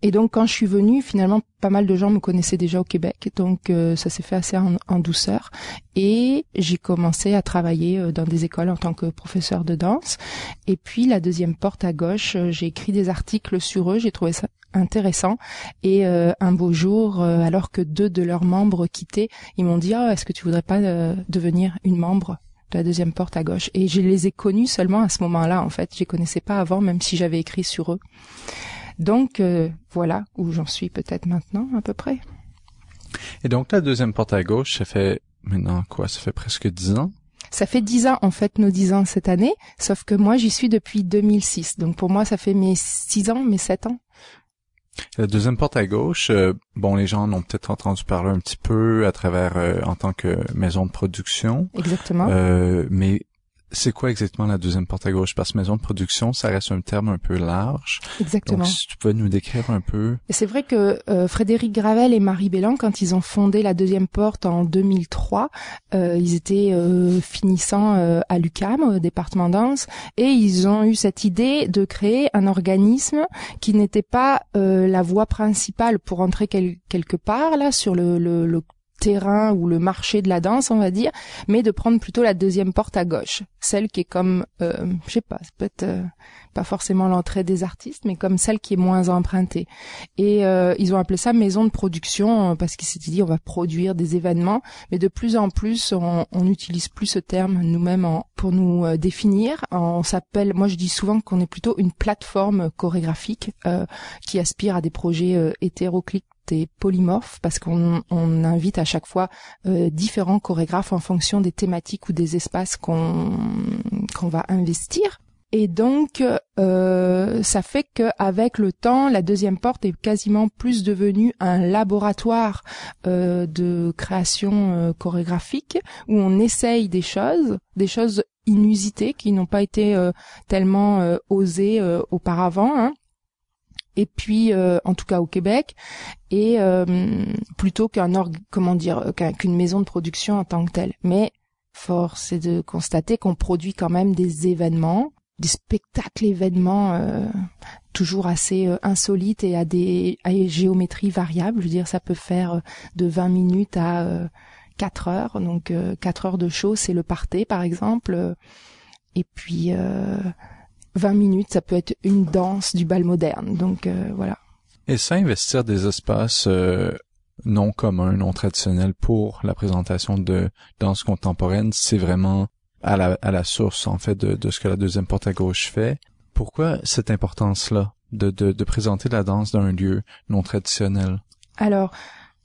Et donc quand je suis venue, finalement, pas mal de gens me connaissaient déjà au Québec, donc euh, ça s'est fait assez en, douceur. Et j'ai commencé à travailler euh, dans des écoles en tant que professeur de danse. Et puis la deuxième porte à gauche, euh, j'ai écrit des articles sur eux, j'ai trouvé ça intéressant. Et un beau jour, alors que deux de leurs membres quittaient, ils m'ont dit ah, est-ce que tu voudrais pas devenir une membre de la deuxième porte à gauche? Et je les ai connus seulement à ce moment-là, en fait. Je les connaissais pas avant, même si j'avais écrit sur eux. Donc euh, voilà où j'en suis peut-être maintenant à peu près. Et donc la deuxième porte à gauche, ça fait maintenant quoi? Ça fait presque dix ans? Ça fait dix ans, en fait, nos dix ans cette année, sauf que moi, j'y suis depuis 2006. Donc pour moi, ça fait mes six ans, mes sept ans. La deuxième porte à gauche, euh, bon, les gens en ont peut-être entendu parler un petit peu à travers euh, en tant que maison de production. Exactement. mais c'est quoi exactement la deuxième porte à gauche? Parce que maison de production, ça reste un terme un peu large. Exactement. Donc, si tu peux nous décrire un peu. C'est vrai que euh, Frédéric Gravel et Marie Bellan, quand ils ont fondé la deuxième porte en 2003, euh, ils étaient euh, finissants euh, à l'UCAM, au département danse, et ils ont eu cette idée de créer un organisme qui n'était pas la voie principale pour entrer quelque part là sur le, le, le terrain ou le marché de la danse, on va dire, mais de prendre plutôt la deuxième porte à gauche, celle qui est comme, euh, je sais pas, peut-être euh, pas forcément l'entrée des artistes, mais comme celle qui est moins empruntée. Et euh, ils ont appelé ça maison de production euh, parce qu'ils s'étaient dit on va produire des événements, mais de plus en plus on n'utilise plus ce terme nous-mêmes pour nous définir. On s'appelle, moi je dis souvent qu'on est plutôt une plateforme chorégraphique qui aspire à des projets hétéroclites et polymorphe parce qu'on on invite à chaque fois euh, différents chorégraphes en fonction des thématiques ou des espaces qu'on qu'on va investir. Et donc, euh, ça fait qu'avec le temps, la deuxième porte est quasiment plus devenue un laboratoire euh, de création chorégraphique où on essaye des choses, des choses inusitées qui n'ont pas été tellement osées auparavant. Hein. Et puis, en tout cas au Québec, et plutôt qu'un comment dire qu'une maison de production en tant que telle. Mais force est de constater qu'on produit quand même des événements des spectacles événements euh, toujours assez euh, insolites et à des à géométries variables. Je veux dire, ça peut faire euh, de 20 minutes à 4 heures. Donc 4 heures de show, c'est le parté par exemple. Et puis 20 minutes, ça peut être une danse du bal moderne. Donc voilà. Et ça, investir des espaces non communs, non traditionnels pour la présentation de danse contemporaine, c'est vraiment à la, à la source, en fait, de, de ce que la deuxième porte à gauche fait. Pourquoi cette importance-là de, de, de présenter la danse d'un lieu non traditionnel? Alors,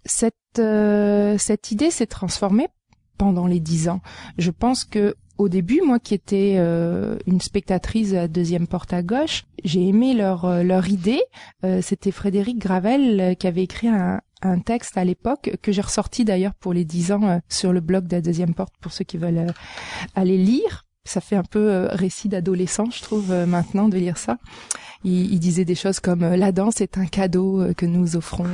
cette, euh, cette idée s'est transformée pendant les dix ans. Je pense que au début, moi qui étais euh, une spectatrice à deuxième porte à gauche, j'ai aimé leur euh, leur idée. C'était Frédéric Gravel qui avait écrit un, un texte à l'époque que j'ai ressorti d'ailleurs pour les dix ans euh, sur le blog de la deuxième porte pour ceux qui veulent euh, aller lire. Ça fait un peu euh, récit d'adolescent, je trouve, maintenant de lire ça. Il, il, disait des choses comme la danse est un cadeau que nous offrons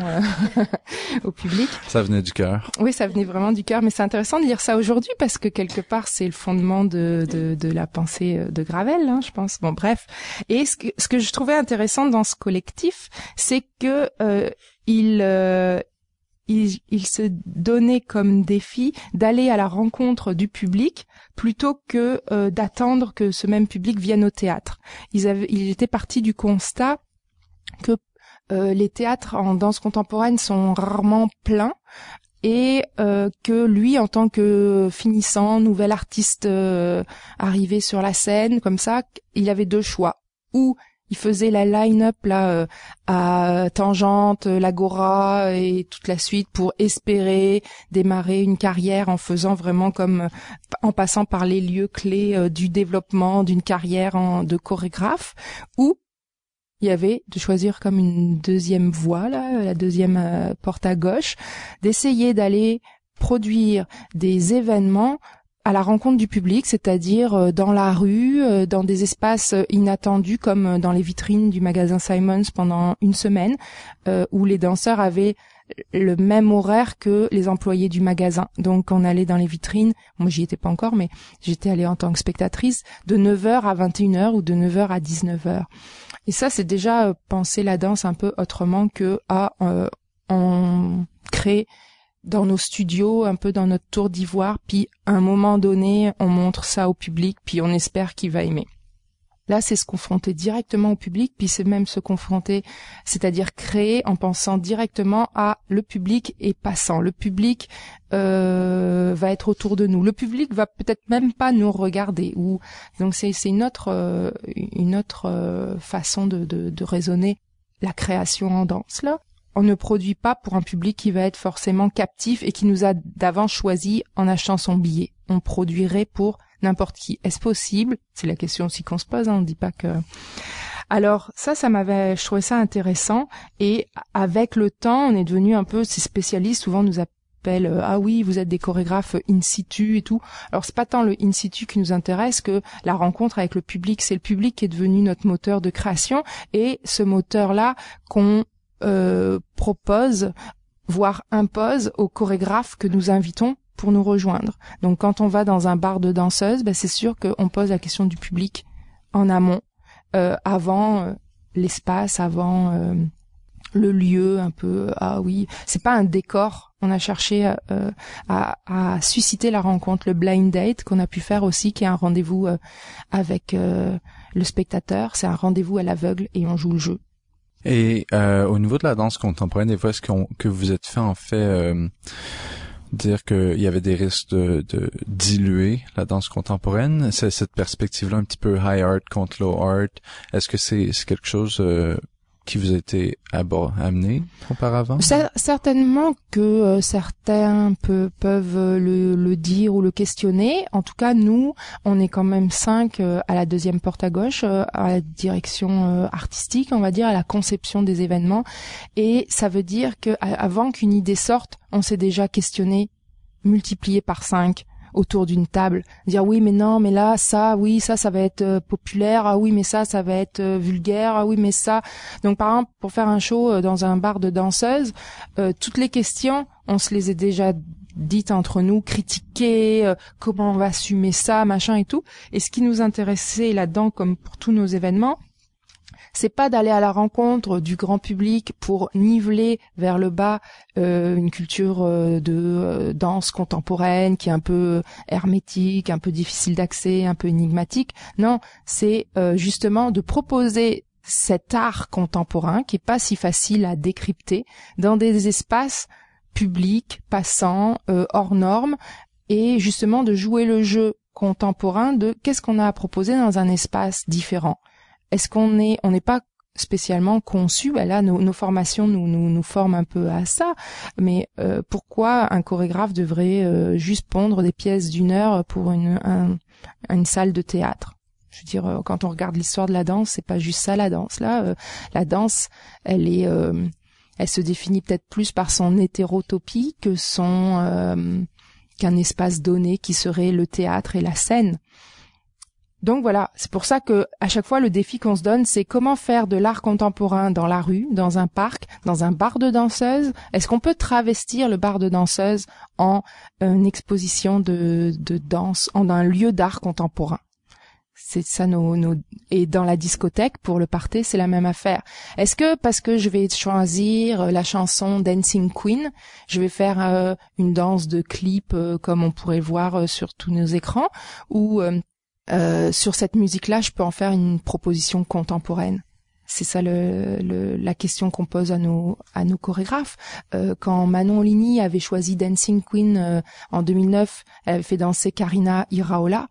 au public. Ça venait du cœur. Oui, ça venait vraiment du cœur, mais c'est intéressant de lire ça aujourd'hui parce que quelque part c'est le fondement de, de, de la pensée de Gravel, hein, je pense. Bon, bref. Et ce que, ce que je trouvais intéressant dans ce collectif, c'est que il, euh, il, il, se donnait comme défi d'aller à la rencontre du public plutôt que euh, d'attendre que ce même public vienne au théâtre. Ils, avaient, ils étaient partis du constat que euh, les théâtres en danse contemporaine sont rarement pleins et euh, que lui, en tant que finissant, nouvel artiste arrivé sur la scène, comme ça, il avait deux choix. Il faisait la line-up là euh, à Tangente, l'Agora et toute la suite pour espérer démarrer une carrière en faisant vraiment comme en passant par les lieux clés euh, du développement d'une carrière de chorégraphe ou il y avait de choisir comme une deuxième voie là, la deuxième euh, porte à gauche, d'essayer d'aller produire des événements à la rencontre du public, c'est-à-dire euh, dans la rue, euh, dans des espaces euh, inattendus comme dans les vitrines du magasin Simons pendant une semaine, où les danseurs avaient le même horaire que les employés du magasin. Donc on allait dans les vitrines, moi j'y étais pas encore, mais j'étais allée en tant que spectatrice, de 9h à 21h ou de 9h à 19h. Et ça c'est déjà penser la danse un peu autrement que à on crée dans nos studios, un peu dans notre tour d'ivoire, puis à un moment donné, on montre ça au public, puis on espère qu'il va aimer. Là, c'est se confronter directement au public, puis c'est même se confronter, c'est-à-dire créer en pensant directement à le public et passant. Le public euh, va être autour de nous. Le public va peut-être même pas nous regarder. Ou donc c'est une autre euh, euh, façon de, de, de raisonner la création en danse là on ne produit pas pour un public qui va être forcément captif et qui nous a d'avance choisi en achetant son billet. On produirait pour n'importe qui. Est-ce possible? C'est la question aussi qu'on se pose. Hein. on ne dit pas que. Alors ça, ça m'avait, je trouvais ça intéressant. Et avec le temps, on est devenu un peu ces spécialistes. Souvent, nous appellent euh, ah oui, vous êtes des chorégraphes in situ et tout. Alors c'est pas tant le in situ qui nous intéresse que la rencontre avec le public. C'est le public qui est devenu notre moteur de création et ce moteur-là qu'on euh, propose, voire impose aux chorégraphes que nous invitons pour nous rejoindre. Donc quand on va dans un bar de danseuses, ben, c'est sûr qu'on pose la question du public en amont, euh, avant euh, l'espace, avant le lieu, un peu. Ah oui, c'est pas un décor. On a cherché à, à, susciter la rencontre, le blind date qu'on a pu faire aussi, qui est un rendez-vous avec le spectateur. C'est un rendez-vous à l'aveugle et on joue le jeu. Et euh, au niveau de la danse contemporaine, des fois, est-ce que vous êtes fait en fait euh, dire qu'il y avait des risques de, de, diluer la danse contemporaine? C'est cette perspective-là un petit peu high art contre low art. Est-ce que c'est quelque chose euh, qui vous a été amené auparavant? Certainement que euh, certains peuvent euh, le, le, dire ou le questionner. En tout cas, nous, on est quand même cinq euh, à la deuxième porte à gauche, à la direction artistique, on va dire, à la conception des événements. Et ça veut dire que avant qu'une idée sorte, on s'est déjà questionné, multiplié par cinq, autour d'une table, dire oui mais non mais là ça oui ça ça va être euh, populaire ah oui mais ça ça va être euh, vulgaire ah oui mais ça. Donc par exemple pour faire un show euh, dans un bar de danseuses toutes les questions on se les est déjà dites entre nous critiquer comment on va assumer ça machin et tout. Et ce qui nous intéressait là-dedans comme pour tous nos événements c'est pas d'aller à la rencontre du grand public pour niveler vers le bas euh, une culture euh, de euh, danse contemporaine qui est un peu hermétique, un peu difficile d'accès, un peu énigmatique. Non, c'est justement de proposer cet art contemporain qui est pas si facile à décrypter dans des espaces publics, passants, hors normes, et justement de jouer le jeu contemporain de qu'est-ce qu'on a à proposer dans un espace différent est-ce qu'on on n'est pas spécialement conçu? Ben là nos, formations nous, nous nous forment un peu à ça. Mais euh, pourquoi un chorégraphe devrait euh, juste pondre des pièces d'une heure pour une une salle de théâtre? Je veux dire euh, quand on regarde l'histoire de la danse c'est pas juste ça la danse. Là la danse elle est elle se définit peut-être plus par son hétérotopie que son qu'un espace donné qui serait le théâtre et la scène donc voilà, c'est pour ça que à chaque fois le défi qu'on se donne, c'est comment faire de l'art contemporain dans la rue, dans un parc, dans un bar de danseuses. Est-ce qu'on peut travestir le bar de danseuses en une exposition de, danse, en un lieu d'art contemporain? C'est ça nos, nos et dans la discothèque pour le party c'est la même affaire. Est-ce que parce que je vais choisir la chanson Dancing Queen, je vais faire euh, une danse de clip euh, comme on pourrait voir euh, sur tous nos écrans ou euh, sur cette musique-là, je peux en faire une proposition contemporaine. C'est ça le, le, la question qu'on pose à nos à nos chorégraphes. Euh, quand Manon Ligny avait choisi Dancing Queen euh, en 2009, elle avait fait danser Karina Iraola.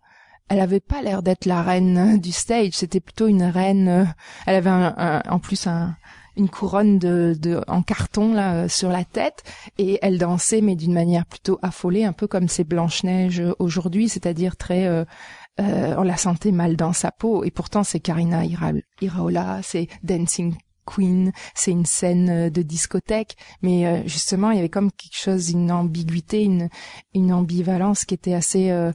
Elle avait pas l'air d'être la reine du stage. C'était plutôt une reine. Euh, elle avait un, en plus un, une couronne de, de, en carton là sur la tête et elle dansait mais d'une manière plutôt affolée, un peu comme ces Blanche Neige aujourd'hui, c'est-à-dire très euh, on la sentait mal dans sa peau. Et pourtant, c'est Karina Iraola, c'est Dancing Queen, c'est une scène euh, de discothèque, mais euh, justement il y avait comme quelque chose, une ambiguïté, une, une ambivalence qui était assez, euh,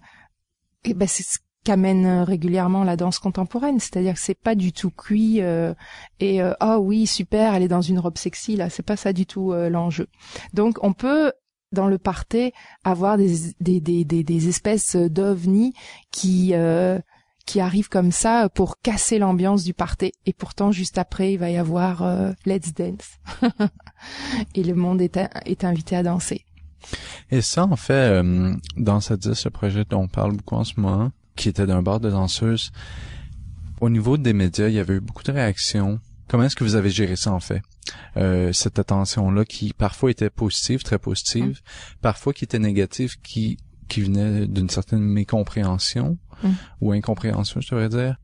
et ben c'est ce qu'amène régulièrement la danse contemporaine, c'est-à-dire que c'est pas du tout cuit et oh oui super, elle est dans une robe sexy là, c'est pas ça du tout l'enjeu. Donc on peut dans le parté avoir des, des, des, des, espèces d'ovnis qui euh, qui arrivent comme ça pour casser l'ambiance du party et pourtant juste après il va y avoir euh, Let's Dance et le monde est, est invité à danser. Et ça en fait euh, dans cette disque, ce projet dont on parle beaucoup en ce moment qui était d'un bar de danseuses au niveau des médias il y avait eu beaucoup de réactions comment est-ce que vous avez géré ça en fait? Euh, cette attention-là qui parfois était positive, très positive, mm. parfois qui était négative, qui qui venait d'une certaine mécompréhension mm. ou incompréhension, je devrais dire.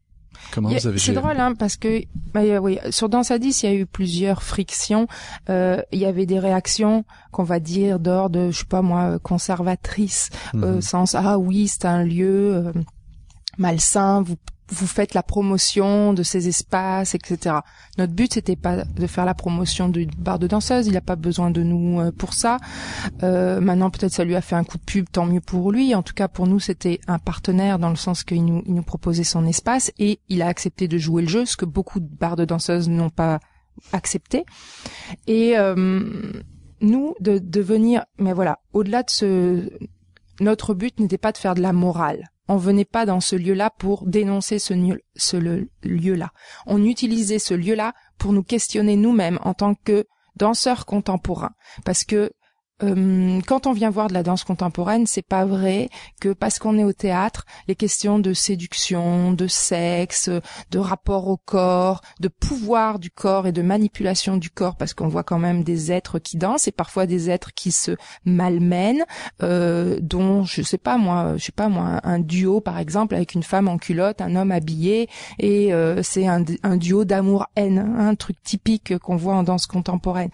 Comment vous avez C'est drôle, hein, parce que bah, oui, sur Dans sa 10, il y a eu plusieurs frictions. Euh, il y avait des réactions qu'on va dire d'ordre, je sais pas moi, conservatrice, euh, mm-hmm. sens ah oui, c'est un lieu euh, malsain, vous vous faites la promotion de ces espaces, etc. Notre but c'était pas de faire la promotion du bar de danseuse, il n'a pas besoin de nous euh, pour ça. Euh, maintenant peut-être ça lui a fait un coup de pub, tant mieux pour lui. En tout cas pour nous c'était un partenaire dans le sens qu'il nous, nous proposait son espace et il a accepté de jouer le jeu, ce que beaucoup de bars de danseuses n'ont pas accepté. Et euh, nous de, de venir, mais voilà, au-delà de ce, notre but n'était pas de faire de la morale on venait pas dans ce lieu-là pour dénoncer ce, lieu-là. On utilisait ce lieu-là pour nous questionner nous-mêmes en tant que danseurs contemporains. Parce que euh, quand on vient voir de la danse contemporaine, c'est pas vrai que parce qu'on est au théâtre, les questions de séduction, de sexe, de rapport au corps, de pouvoir du corps et de manipulation du corps, parce qu'on voit quand même des êtres qui dansent et parfois des êtres qui se malmènent, euh, dont je sais pas moi, je sais pas moi, un duo par exemple avec une femme en culotte, un homme habillé, et euh, c'est un, duo d'amour-haine, un truc typique qu'on voit en danse contemporaine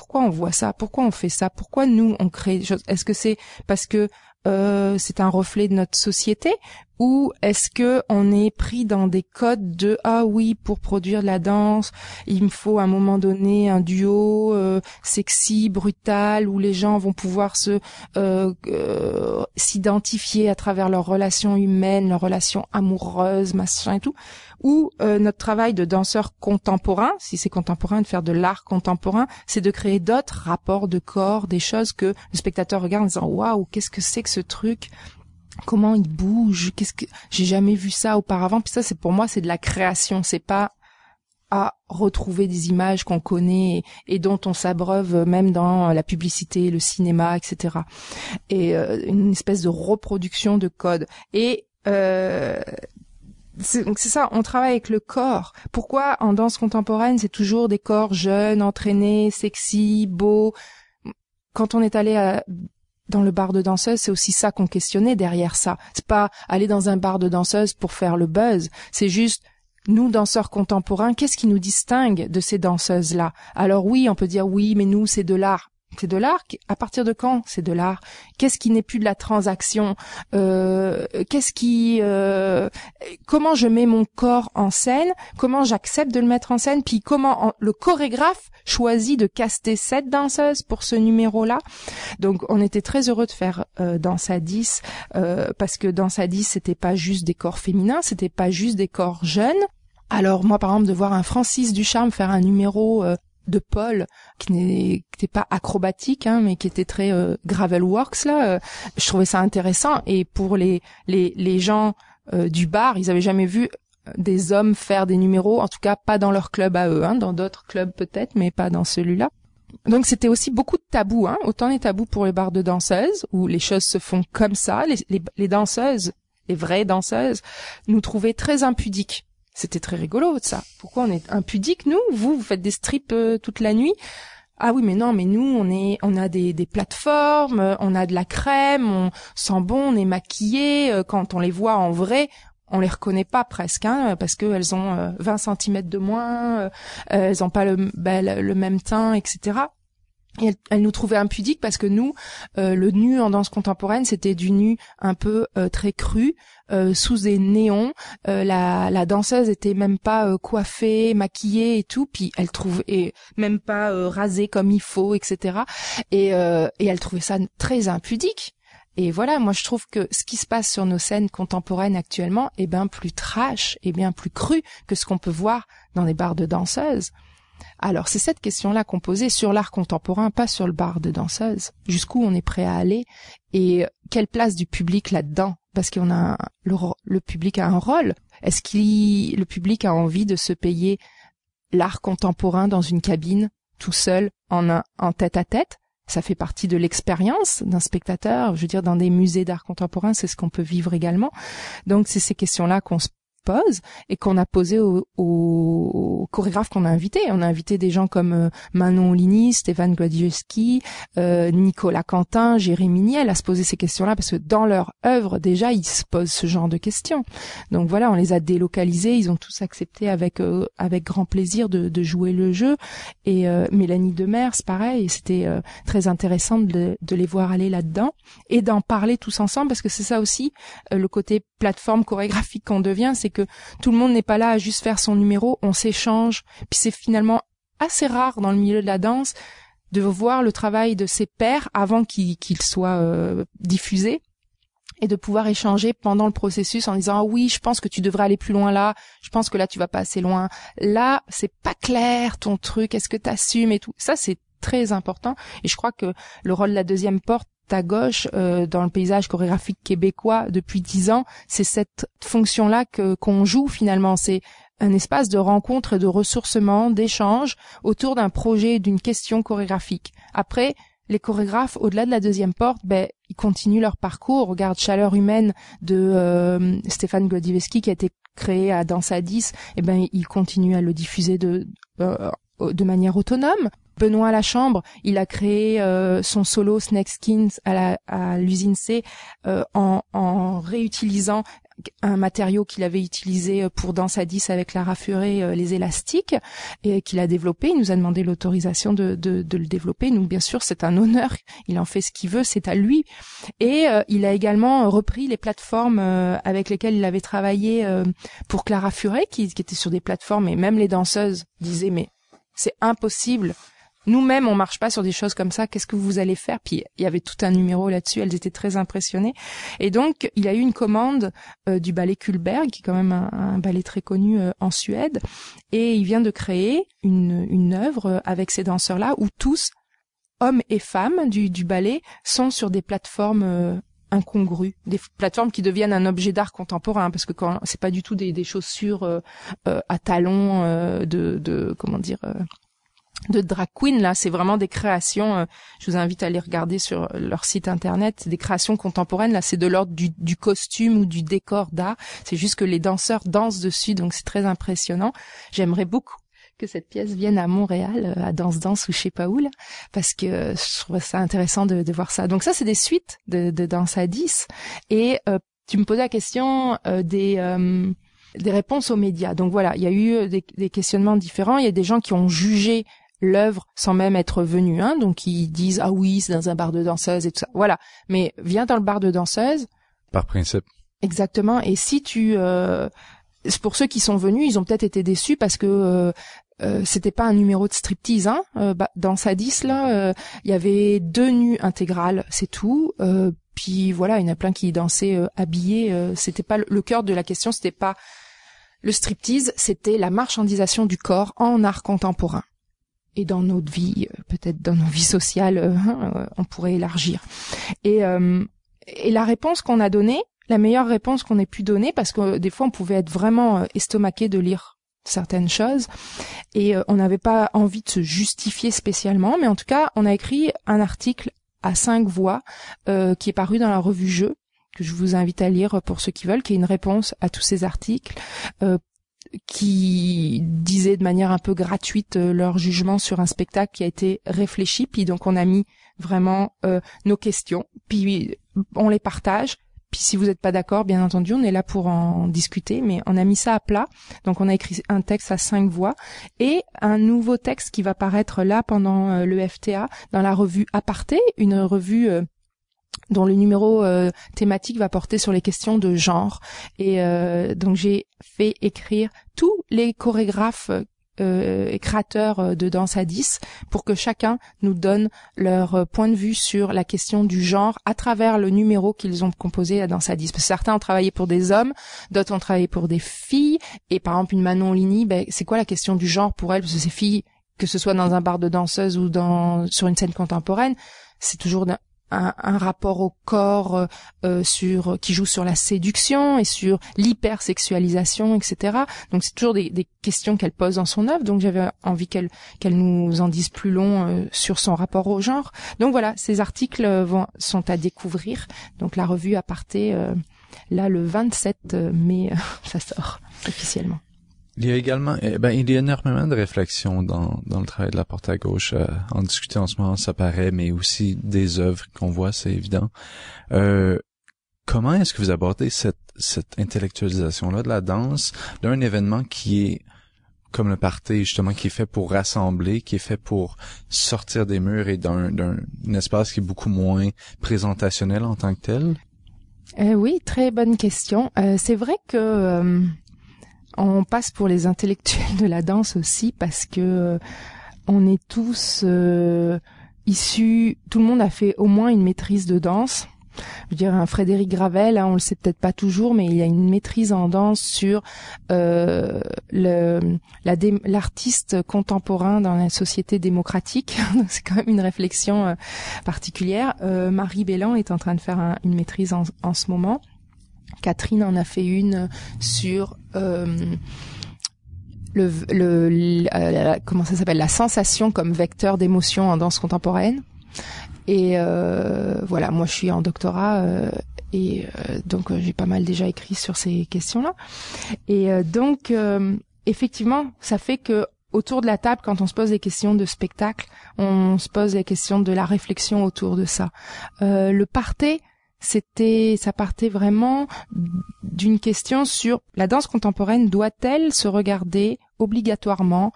pourquoi on voit ça? Pourquoi on fait ça? Pourquoi nous on crée Est-ce que c'est parce que euh, c'est un reflet de notre société? Ou est-ce que on est pris dans des codes de ah oui pour produire de la danse il me faut à un moment donné un duo euh, sexy brutal où les gens vont pouvoir se euh, euh, s'identifier à travers leurs relations humaines leurs relations amoureuses machin et tout. Ou euh, notre travail de danseur contemporain, si c'est contemporain, de faire de l'art contemporain, c'est de créer d'autres rapports de corps, des choses que le spectateur regarde en disant waouh, qu'est-ce que c'est que ce truc? Comment il bouge Qu'est-ce que j'ai jamais vu ça auparavant Puis ça, c'est pour moi, c'est de la création. C'est pas à retrouver des images qu'on connaît et, dont on s'abreuve même dans la publicité, le cinéma, etc. Et euh, une espèce de reproduction de code. Et euh, c'est ça, on travaille avec le corps. Pourquoi en danse contemporaine, c'est toujours des corps jeunes, entraînés, sexy, beaux? Quand on est allé dans le bar de danseuse, c'est aussi ça qu'on questionnait derrière ça. C'est pas aller dans un bar de danseuse pour faire le buzz, c'est juste nous, danseurs contemporains, qu'est-ce qui nous distingue de ces danseuses-là? Alors oui, on peut dire oui, mais nous, c'est de l'art c'est de l'art. À partir de quand c'est de l'art? Qu'est-ce qui n'est plus de la transaction? Euh, Qu'est-ce qui euh, Comment je mets mon corps en scène? Comment j'accepte de le mettre en scène? Puis comment le chorégraphe choisit de caster cette danseuse pour ce numéro-là? Donc on était très heureux de faire euh, Danse à 10 euh, parce que Danse à 10 c'était pas juste des corps féminins, c'était pas juste des corps jeunes. Alors moi par exemple de voir un Francis Ducharme faire un numéro euh, de Paul qui n'était pas acrobatique hein, mais qui était très euh, gravel works là euh, je trouvais ça intéressant. Et pour les les, les gens euh, du bar ils avaient jamais vu des hommes faire des numéros en tout cas pas dans leur club à eux hein, dans d'autres clubs peut-être mais pas dans celui-là. Donc c'était aussi beaucoup de tabous hein, autant les tabous pour les bars de danseuses où les choses se font comme ça les, les, les danseuses les vraies danseuses nous trouvaient très impudiques c'était très rigolo ça. Pourquoi on est impudique nous? Vous, vous faites des strips euh, toute la nuit? Ah oui, mais non, mais nous, on est, on a des, des plateformes, euh, on a de la crème, on sent bon, on est maquillé. Euh, quand on les voit en vrai, on les reconnaît pas presque, hein, parce qu'elles ont 20 cm de moins, elles ont pas le, ben, le même teint, etc. Et elle, nous trouvait impudiques parce que nous, euh, le nu en danse contemporaine, c'était du nu un peu euh, très cru, euh, sous des néons. la, danseuse était même pas coiffée, maquillée et tout, puis elle trouvait même pas rasée comme il faut, etc. Et, et elle trouvait ça très impudique. Et voilà, moi je trouve que ce qui se passe sur nos scènes contemporaines actuellement est bien plus trash et bien plus cru que ce qu'on peut voir dans les bars de danseuses. Alors c'est cette question-là qu'on posait sur l'art contemporain, pas sur le bar de danseuse. Jusqu'où on est prêt à aller et quelle place du public là-dedans? Parce qu'on a le, public a un rôle. Est-ce qu'il le public a envie de se payer l'art contemporain dans une cabine tout seul en un, en tête à tête? Ça fait partie de l'expérience d'un spectateur. Je veux dire, dans des musées d'art contemporain, c'est ce qu'on peut vivre également. Donc, c'est ces questions-là qu'on se pose et qu'on a posé aux, aux chorégraphes qu'on a invités. On a invité des gens comme euh, Manon Lini, Stéphane Gladiewski, euh, Nicolas Quentin, Jérémy Niel à se poser ces questions-là parce que dans leur œuvre déjà ils se posent ce genre de questions. Donc voilà, on les a délocalisés, ils ont tous accepté avec euh, avec grand plaisir de, de, jouer le jeu. Et euh, Mélanie Demers, pareil, c'était très intéressant de, de, les voir aller là-dedans et d'en parler tous ensemble parce que c'est ça aussi le côté plateforme chorégraphique qu'on devient, c'est que tout le monde n'est pas là à juste faire son numéro, on s'échange. Puis c'est finalement assez rare dans le milieu de la danse de voir le travail de ses pairs avant qu'il soit euh, diffusé et de pouvoir échanger pendant le processus en disant ah oui je pense que tu devrais aller plus loin là je pense que là tu vas pas assez loin. Là c'est pas clair ton truc est-ce que tu assumes et tout. Ça c'est très important. Et je crois que le rôle de la deuxième porte à gauche euh, dans le paysage chorégraphique québécois depuis dix ans, c'est cette fonction-là que qu'on joue finalement. C'est un espace de rencontre et de ressourcement, d'échange autour d'un projet, d'une question chorégraphique. Après, les chorégraphes, au-delà de la deuxième porte, ben, ils continuent leur parcours. Regarde Chaleur humaine de euh, Stéphane Glodivesky qui a été créé à Danse à 10. Eh ben, il continue à le diffuser de, euh, de manière autonome. Benoît Lachambre, il a créé euh, son solo Snake Skins à l'usine C euh, en, réutilisant un matériau qu'il avait utilisé euh, pour Danse à 10 avec la raffurée, euh, les élastiques, et qu'il a développé. Il nous a demandé l'autorisation de, le développer. Nous, bien sûr, c'est un honneur. Il en fait ce qu'il veut, c'est à lui. Et il a également repris les plateformes avec lesquelles il avait travaillé pour Clara Furet, qui, qui était sur des plateformes, et même les danseuses disaient, mais c'est impossible nous-mêmes, on marche pas sur des choses comme ça. Qu'est-ce que vous allez faire? Puis il y avait tout un numéro là-dessus. Elles étaient très impressionnées. Et donc, il a eu une commande euh, du ballet Kulberg, qui est quand même un, ballet très connu euh, en Suède, et il vient de créer une, une œuvre euh, avec ces danseurs-là où tous, hommes et femmes du, du ballet, sont sur des plateformes incongrues, des plateformes qui deviennent un objet d'art contemporain parce que quand c'est pas du tout des, chaussures à talons de, de comment dire de drag queen là c'est vraiment des créations euh, je vous invite à aller regarder sur leur site internet des créations contemporaines là c'est de l'ordre du, du, costume ou du décor d'art c'est juste que les danseurs dansent dessus donc c'est très impressionnant j'aimerais beaucoup que cette pièce vienne à Montréal euh, à Danse Danse ou je sais parce que euh, je trouve ça intéressant de, de voir ça donc ça c'est des suites de, de Danse à 10 et tu me posais la question des des réponses aux médias. Donc voilà, il y a eu des, des, questionnements différents. Il y a des gens qui ont jugé l'œuvre sans même être venu, hein, donc ils disent ah oui c'est dans un bar de danseuse et tout ça, voilà. Mais viens dans le bar de danseuse. Par principe. Exactement. Et si tu, euh, pour ceux qui sont venus, ils ont peut-être été déçus parce que euh, euh, c'était pas un numéro de striptease. Hein. Euh, bah, dans Sadis là, euh, il y avait deux nus intégrales, c'est tout. puis voilà, il y en a plein qui dansaient habillés. c'était pas le cœur de la question, c'était pas le striptease, c'était la marchandisation du corps en art contemporain et dans notre vie, euh, peut-être dans nos vies sociales, euh, hein, euh, on pourrait élargir. Et, et la réponse qu'on a donnée, la meilleure réponse qu'on ait pu donner, parce que des fois on pouvait être vraiment estomaqué de lire certaines choses et on n'avait pas envie de se justifier spécialement, mais en tout cas on a écrit un article à cinq voix qui est paru dans la revue Jeu que je vous invite à lire pour ceux qui veulent, qui est une réponse à tous ces articles qui disaient de manière un peu gratuite euh, leur jugement sur un spectacle qui a été réfléchi. Puis donc on a mis vraiment euh, nos questions, puis on les partage. Puis si vous n'êtes pas d'accord, bien entendu, on est là pour en discuter, mais on a mis ça à plat. Donc on a écrit un texte à cinq voix et un nouveau texte qui va paraître là pendant euh, le FTA dans la revue Aparté, une revue dont le numéro euh, thématique va porter sur les questions de genre. Et euh, donc j'ai fait écrire tous les chorégraphes euh, et créateurs de danse à 10 pour que chacun nous donne leur point de vue sur la question du genre à travers le numéro qu'ils ont composé à danse à 10. Parce que certains ont travaillé pour des hommes, d'autres ont travaillé pour des filles. Et par exemple une Manon Ligny, ben, c'est quoi la question du genre pour elle? Parce que ces filles, que ce soit dans un bar de danseuse ou dans sur une scène contemporaine, c'est toujours un, un, rapport au corps euh, euh, sur qui joue sur la séduction et sur l'hypersexualisation, etc. Donc c'est toujours des, des questions qu'elle pose dans son œuvre. Donc j'avais envie qu'elle qu'elle nous en dise plus long euh, sur son rapport au genre. Donc voilà, ces articles vont sont à découvrir. Donc la revue à partir là le 27 mai, ça sort officiellement. Il y a également, eh ben, il y a énormément de réflexions dans, dans le travail de la porte à gauche. Euh, en discuter en ce moment, ça paraît, mais aussi des œuvres qu'on voit, c'est évident. Euh, comment est-ce que vous abordez cette, cette intellectualisation-là de la danse d'un événement qui est comme le party, justement, qui est fait pour rassembler, qui est fait pour sortir des murs et d'un, d'un espace qui est beaucoup moins présentationnel en tant que tel? Euh, oui, très bonne question. Euh, c'est vrai que euh, on passe pour les intellectuels de la danse aussi parce que euh, on est tous euh, issus, tout le monde a fait au moins une maîtrise de danse. Je veux dire, Frédéric Gravel, hein, on le sait peut-être pas toujours, mais il a une maîtrise en danse sur euh, l'artiste contemporain dans la société démocratique. c'est quand même une réflexion particulière. Marie Bellan est en train de faire une maîtrise en, ce moment. Catherine en a fait une sur euh, le, le, comment ça s'appelle la sensation comme vecteur d'émotion en danse contemporaine. Et euh, voilà, moi je suis en doctorat euh, et euh, donc j'ai pas mal déjà écrit sur ces questions-là. Et donc effectivement, ça fait que autour de la table, quand on se pose des questions de spectacle, on se pose les questions de la réflexion autour de ça. le parté, c'était, ça partait vraiment d'une question sur la danse contemporaine doit-elle se regarder obligatoirement,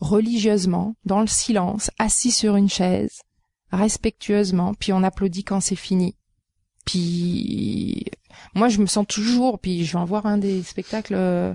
religieusement, dans le silence, assis sur une chaise, respectueusement, puis on applaudit quand c'est fini. Puis moi je me sens toujours, puis je vais en voir un des spectacles. Euh,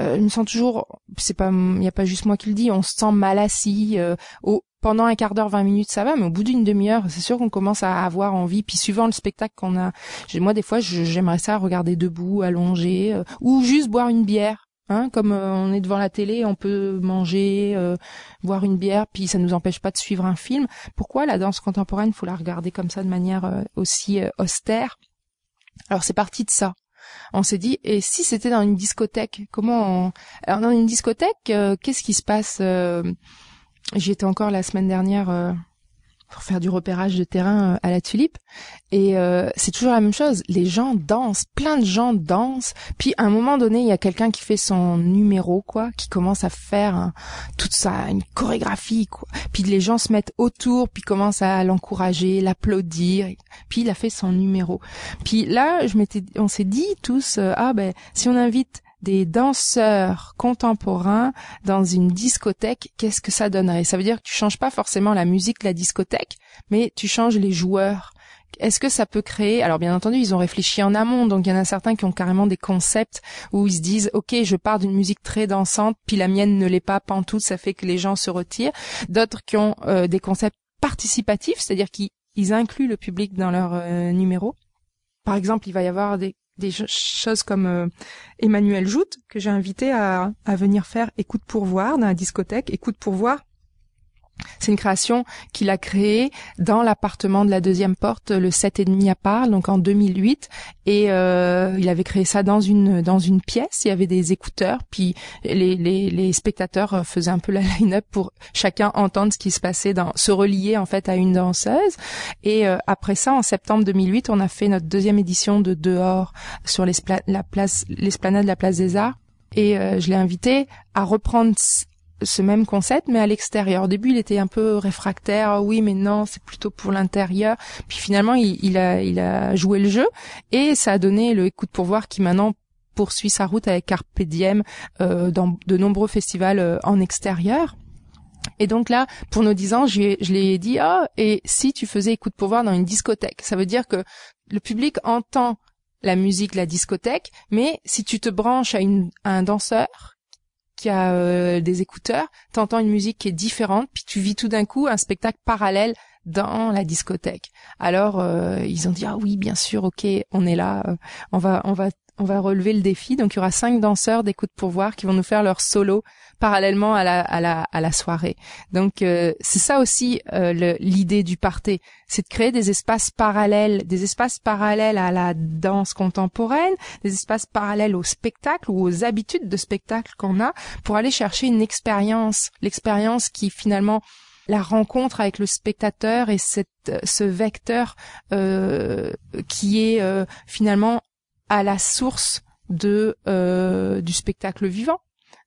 euh, je me sens toujours, c'est pas, il y a pas juste moi qui le dis, on se sent mal assis. Euh, au, pendant un quart d'heure, 20 minutes, ça va, mais au bout d'une demi-heure, c'est sûr qu'on commence à avoir envie. Puis suivant le spectacle qu'on a, moi des fois, j'aimerais ça regarder debout, allongé, euh, ou juste boire une bière. Hein, comme euh, on est devant la télé, on peut manger, euh, boire une bière, puis ça nous empêche pas de suivre un film. Pourquoi la danse contemporaine, faut la regarder comme ça de manière aussi austère? Alors c'est parti de ça. On s'est dit, et si c'était dans une discothèque Comment Alors dans une discothèque, qu'est-ce qui se passe J'y étais encore la semaine dernière euh, pour faire du repérage de terrain euh, à la tulipe. Et euh, c'est toujours la même chose. Les gens dansent, plein de gens dansent. Puis à un moment donné, il y a quelqu'un qui fait son numéro, quoi, qui commence à faire toute ça, une chorégraphie, quoi. Puis les gens se mettent autour, puis commencent à l'encourager, l'applaudir. Puis il a fait son numéro. Puis là, je m'étais, on s'est dit tous, ah ben si on invite des danseurs contemporains dans une discothèque, qu'est-ce que ça donnerait? Ça veut dire que tu changes pas forcément la musique de la discothèque, mais tu changes les joueurs. Est-ce que ça peut créer? Alors bien entendu, ils ont réfléchi en amont, donc il y en a certains qui ont carrément des concepts où ils se disent OK, je pars d'une musique très dansante, puis la mienne ne l'est pas pantoute, ça fait que les gens se retirent. D'autres qui ont euh, des concepts participatifs, c'est-à-dire qu'ils incluent le public dans leur euh, numéro. Par exemple, il va y avoir des des choses comme euh, Emmanuel Joute que j'ai invité à, à venir faire écoute pour voir dans la discothèque. Écoute pour voir c'est une création qu'il a créée dans l'appartement de la deuxième porte, le 7 et demi à part, donc en 2008. Et euh, il avait créé ça dans une dans une pièce. Il y avait des écouteurs, puis les, les, les spectateurs faisaient un peu la line-up pour chacun entendre ce qui se passait, dans, se relier en fait à une danseuse. Et euh, après ça, en septembre 2008, on a fait notre deuxième édition de Dehors sur la place l'esplanade de la place des Arts. Et euh, je l'ai invité à reprendre ce même concept, mais à l'extérieur. Au début, il était un peu réfractaire. Ah oui, mais non, c'est plutôt pour l'intérieur. Puis finalement, il, a, il a joué le jeu et ça a donné le écoute pour voir qui maintenant poursuit sa route avec Carpe euh, dans de nombreux festivals euh, en extérieur. Et donc là, pour nos dix ans, je, je l'ai dit, ah, et si tu faisais écoute pour voir dans une discothèque, ça veut dire que le public entend la musique, la discothèque, mais si tu te branches à, une, à un danseur qui a euh, des écouteurs, t'entends une musique qui est différente, puis tu vis tout d'un coup un spectacle parallèle dans la discothèque. Alors euh, ils ont dit ah oui bien sûr ok on est là euh, on va on va on va relever le défi. Donc il y aura cinq danseurs d'écoute pour voir qui vont nous faire leur solo parallèlement à la à la à la soirée. Donc euh, c'est ça aussi euh, l'idée du parté, c'est de créer des espaces parallèles, des espaces parallèles à la danse contemporaine, des espaces parallèles au spectacle ou aux habitudes de spectacle qu'on a pour aller chercher une expérience, l'expérience qui finalement la rencontre avec le spectateur et cette, ce vecteur euh, qui est euh, finalement à la source de euh, du spectacle vivant.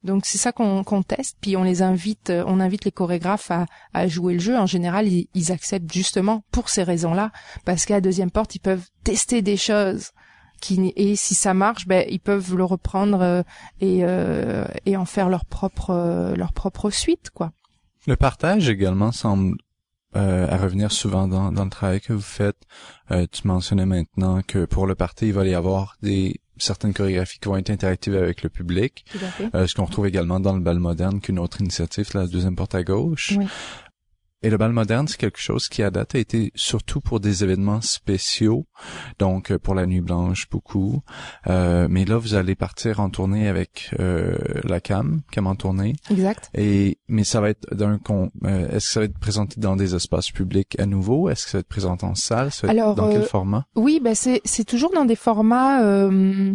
Donc c'est ça qu'on teste, puis on les invite, euh, on invite les chorégraphes à, à jouer le jeu. En général, ils, acceptent justement pour ces raisons-là, parce qu'à deuxième porte, ils peuvent tester des choses. Qui, et si ça marche, ben ils peuvent le reprendre euh, et, euh, et en faire leur propre leur propre suite, quoi. Le partage également semble euh, à revenir souvent dans, dans, le travail que vous faites. Euh, tu mentionnais maintenant que pour le parti, il va y avoir des certaines chorégraphies qui vont être interactives avec le public. Euh, ce qu'on retrouve également dans le bal moderne, qu'une autre initiative, la deuxième porte à gauche. Oui. Et le bal moderne, c'est quelque chose qui à date a été surtout pour des événements spéciaux, donc euh, pour la nuit blanche beaucoup. Euh, mais là, vous allez partir en tournée avec euh, la CAM, CAM en tournée. Exact. Et mais ça va être d'un con. euh, Est-ce que ça va être présenté dans des espaces publics à nouveau? Est-ce que ça va être présenté en salle? Ça va être Alors, dans quel euh, format? Oui, ben c'est c'est toujours dans des formats euh,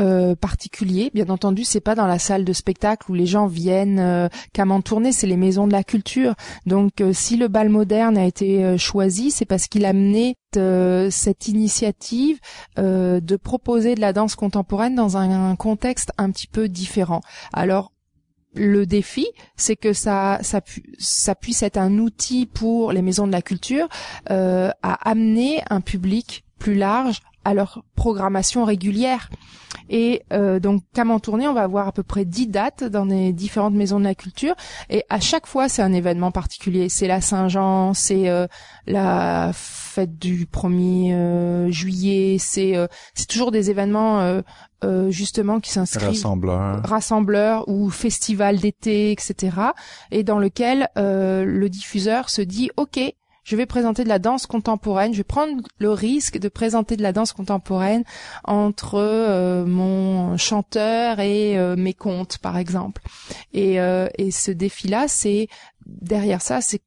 euh, particuliers. Bien entendu, c'est pas dans la salle de spectacle où les gens viennent euh, qu'à m'en tourner. C'est les maisons de la culture. Donc, euh, si le bal moderne a été euh, choisi, c'est parce qu'il a mené euh, cette initiative euh, de proposer de la danse contemporaine dans un, un contexte un petit peu différent. Alors le défi, c'est que ça, ça, pu- ça puisse être un outil pour les maisons de la culture euh, à amener un public plus large à leur programmation régulière. Et euh, donc, comme en tournée, on va avoir à peu près 10 dates dans les différentes maisons de la culture. Et à chaque fois, c'est un événement particulier. C'est la Saint-Jean, c'est euh, la fête du 1er euh, juillet, c'est euh, c'est toujours des événements euh, euh, justement qui s'inscrivent Rassembleur. rassembleur ou festival d'été, etc. Et dans lequel euh, le diffuseur se dit OK, je vais présenter de la danse contemporaine, je vais prendre le risque de présenter de la danse contemporaine entre euh, mon chanteur et euh, mes contes, par exemple. Et, euh, et ce défi-là, c'est derrière ça, c'est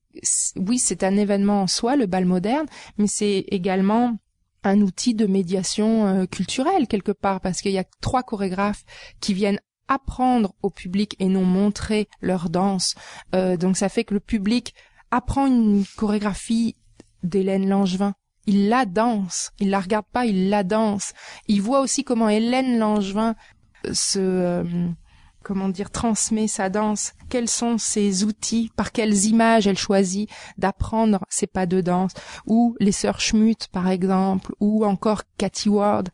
oui, c'est un événement en soi, le bal moderne, mais c'est également un outil de médiation culturelle quelque part parce qu'il y a trois chorégraphes qui viennent apprendre au public et non montrer leur danse. Donc ça fait que le public apprend une chorégraphie d'Hélène Langevin. Il la danse, il la regarde pas, il la danse. Il voit aussi comment Hélène Langevin se euh, comment dire transmet sa danse, quels sont ses outils, par quelles images elle choisit d'apprendre ses pas de danse, ou les sœurs Schmutt par exemple, ou encore Cathy Ward.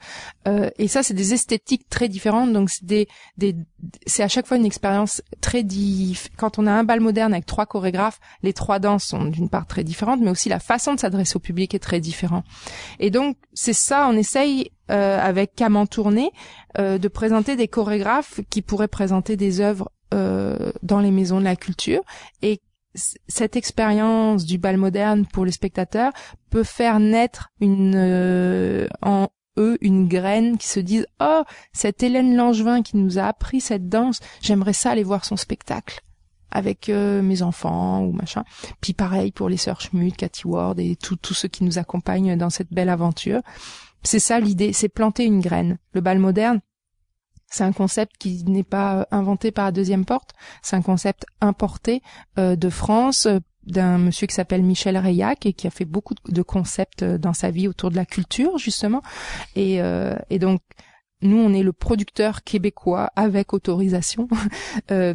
Euh, et ça, c'est des esthétiques très différentes, donc c'est des, des c'est à chaque fois une expérience très diff. Quand on a un bal moderne avec trois chorégraphes, les trois danses sont d'une part très différentes, mais aussi la façon de s'adresser au public est très différente. Et donc c'est ça, on essaye euh, avec Cam en euh, de présenter des chorégraphes qui pourraient présenter des œuvres euh, dans les maisons de la culture. Et cette expérience du bal moderne pour les spectateurs peut faire naître une euh, en eux une graine qui se disent oh cette Hélène Langevin qui nous a appris cette danse j'aimerais ça aller voir son spectacle avec euh, mes enfants ou machin puis pareil pour les sœurs Schmutt, Cathy Ward et tous ceux qui nous accompagnent dans cette belle aventure c'est ça l'idée c'est planter une graine le bal moderne c'est un concept qui n'est pas euh, inventé par la deuxième porte, c'est un concept importé euh, de France euh, d'un monsieur qui s'appelle Michel Reillac et qui a fait beaucoup de- concepts dans sa vie autour de la culture justement. Et donc nous, on est le producteur québécois avec autorisation euh,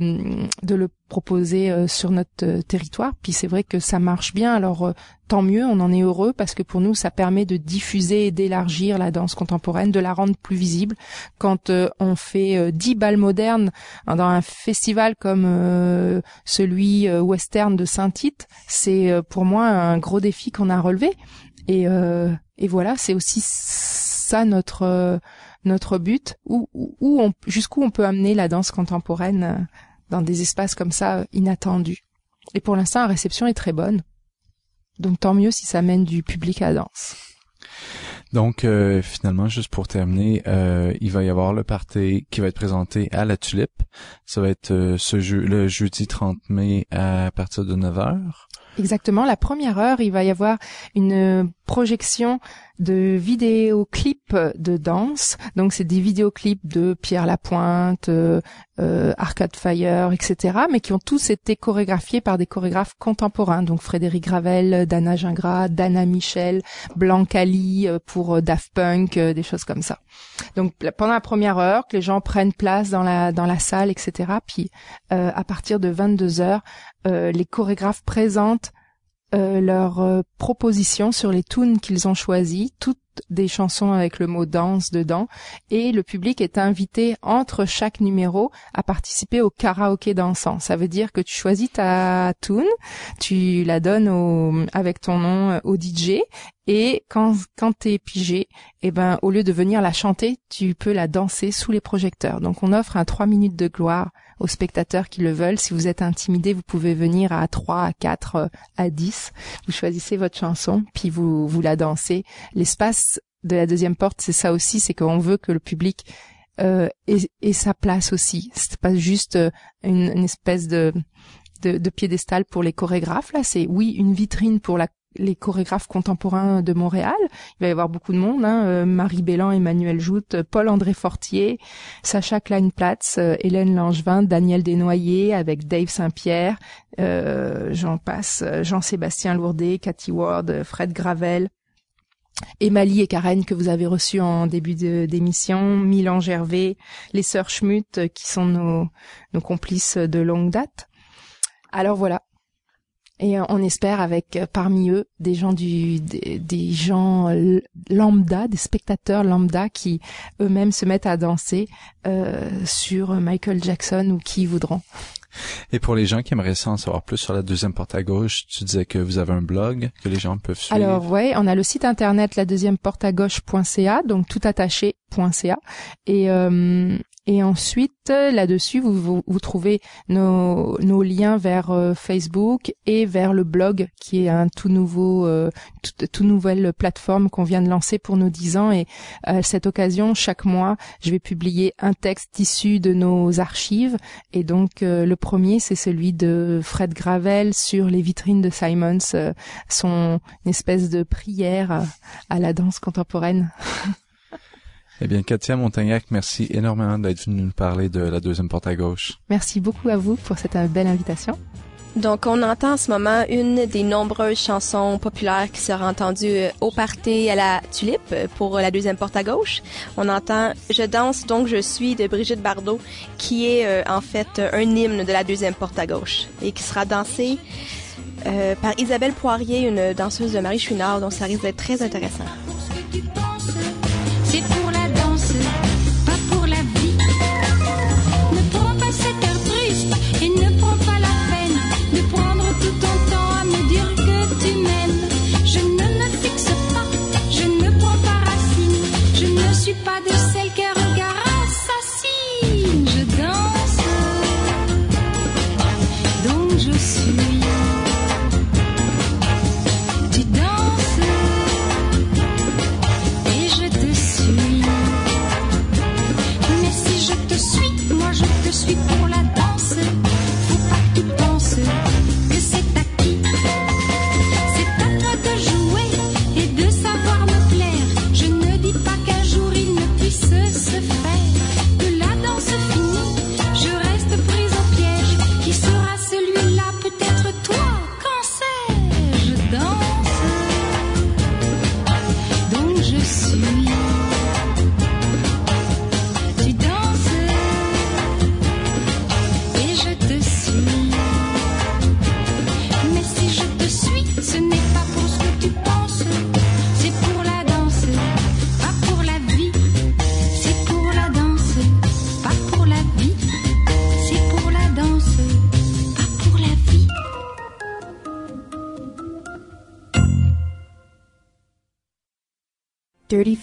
de le proposer euh, sur notre euh, territoire. Puis c'est vrai que ça marche bien. Alors euh, tant mieux, on en est heureux parce que pour nous, ça permet de diffuser et d'élargir la danse contemporaine, de la rendre plus visible. Quand euh, on fait 10 balles modernes hein, dans un festival comme celui western de Saint-Tite, c'est pour moi un gros défi qu'on a relevé. Et, et voilà, c'est aussi ça notre notre but, où, où où on jusqu'où on peut amener la danse contemporaine euh, dans des espaces comme ça euh, inattendus. Et pour l'instant, la réception est très bonne. Donc tant mieux si ça mène du public à la danse. Donc, euh, finalement, juste pour terminer, euh, il va y avoir le party qui va être présenté à la Tulipe. Ça va être euh, ce jeu, le jeudi 30 mai à partir de 9 heures. Exactement, la première heure, il va y avoir une projection de vidéoclips de danse. Donc c'est des vidéoclips de Pierre Lapointe, euh, euh, Arcade Fire, etc. Mais qui ont tous été chorégraphiés par des chorégraphes contemporains. Donc Frédéric Gravel, Dana Gingras, Dana Michel, Blanc Ali euh, pour euh, Daft Punk, des choses comme ça. Donc pendant la première heure, que les gens prennent place dans la dans la salle, etc. Puis euh, à partir de 22 heures, euh, les chorégraphes présentent euh, leurs euh, propositions sur les tunes qu'ils ont choisies, toutes des chansons avec le mot danse dedans, et le public est invité entre chaque numéro à participer au karaoké dansant. Ça veut dire que tu choisis ta tune, tu la donnes au, avec ton nom euh, au DJ, et quand quand t'es pigé, eh ben au lieu de venir la chanter, tu peux la danser sous les projecteurs. Donc on offre un 3 minutes de gloire aux spectateurs qui le veulent. Si vous êtes intimidé, vous pouvez venir à 3, à 4, euh, à 10. Vous choisissez votre chanson, puis vous, vous la dansez. L'espace de la deuxième porte, c'est ça aussi, c'est qu'on veut que le public euh, ait, ait sa place aussi. C'est pas juste euh, une, une espèce de de, de piédestal pour les chorégraphes. Là, c'est oui une vitrine pour la les chorégraphes contemporains de Montréal. Il va y avoir beaucoup de monde, hein, euh, Marie Bellan, Emmanuel Joute, Paul-André Fortier, Sacha Kleinplatz, euh, Hélène Langevin, Daniel Desnoyers avec Dave Saint-Pierre, euh, j'en passe, Jean-Sébastien Lourdet, Cathy Ward, Fred Gravel, Emily et Karen que vous avez reçus en début d'émission, Milan Gervais, les sœurs Schmutt qui sont nos complices de longue date. Alors voilà, et euh, on espère avec euh, parmi eux des gens du des, gens lambda, des spectateurs lambda qui eux-mêmes se mettent à danser euh, sur Michael Jackson ou qui voudront. Et pour les gens qui aimeraient en savoir plus sur la deuxième porte à gauche, tu disais que vous avez un blog que les gens peuvent suivre. Alors ouais, on a le site internet la deuxième porte à gauche.ca, donc tout attaché.ca et euh, et ensuite, là-dessus, vous, vous, trouvez nos, nos liens vers euh, Facebook et vers le blog, qui est un tout nouveau, euh, tout, nouvelle plateforme qu'on vient de lancer pour nos 10 ans. Et à cette occasion, chaque mois, je vais publier un texte issu de nos archives. Et donc, euh, le premier, c'est celui de Fred Gravel sur les vitrines de Simons, son espèce de prière à la danse contemporaine. Eh bien, Katia Montagnac, merci énormément d'être venue nous parler de la deuxième porte à gauche. Merci beaucoup à vous pour cette euh, belle invitation. Donc, on entend en ce moment une des nombreuses chansons populaires qui sera entendue euh, au party à la Tulipe euh, pour la deuxième porte à gauche. On entend Je danse donc je suis de Brigitte Bardot, qui est en fait un hymne de la deuxième porte à gauche et qui sera dansé par Isabelle Poirier, une danseuse de Marie Chouinard, donc ça risque d'être très intéressant.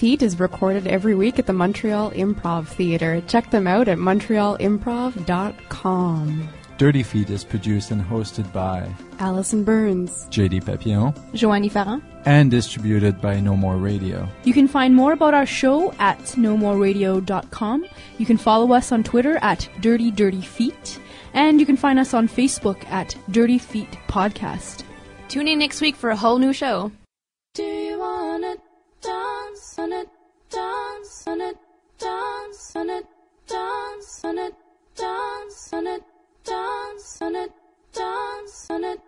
Feet is recorded every week at the Montreal Improv Theatre. Check them out at montrealimprov.com. Dirty Feet is produced and hosted by Allison Burns, JD Papillon, Joanie Farran, and distributed by No More Radio. You can find more about our show at nomoreradio.com. You can follow us on Twitter at Dirty Dirty Feet, and you can find us on Facebook at Dirty Feet Podcast. Tune in next week for a whole new show. Dance on it, dance on it, dance on it, dance on it, dance on it, dance on it.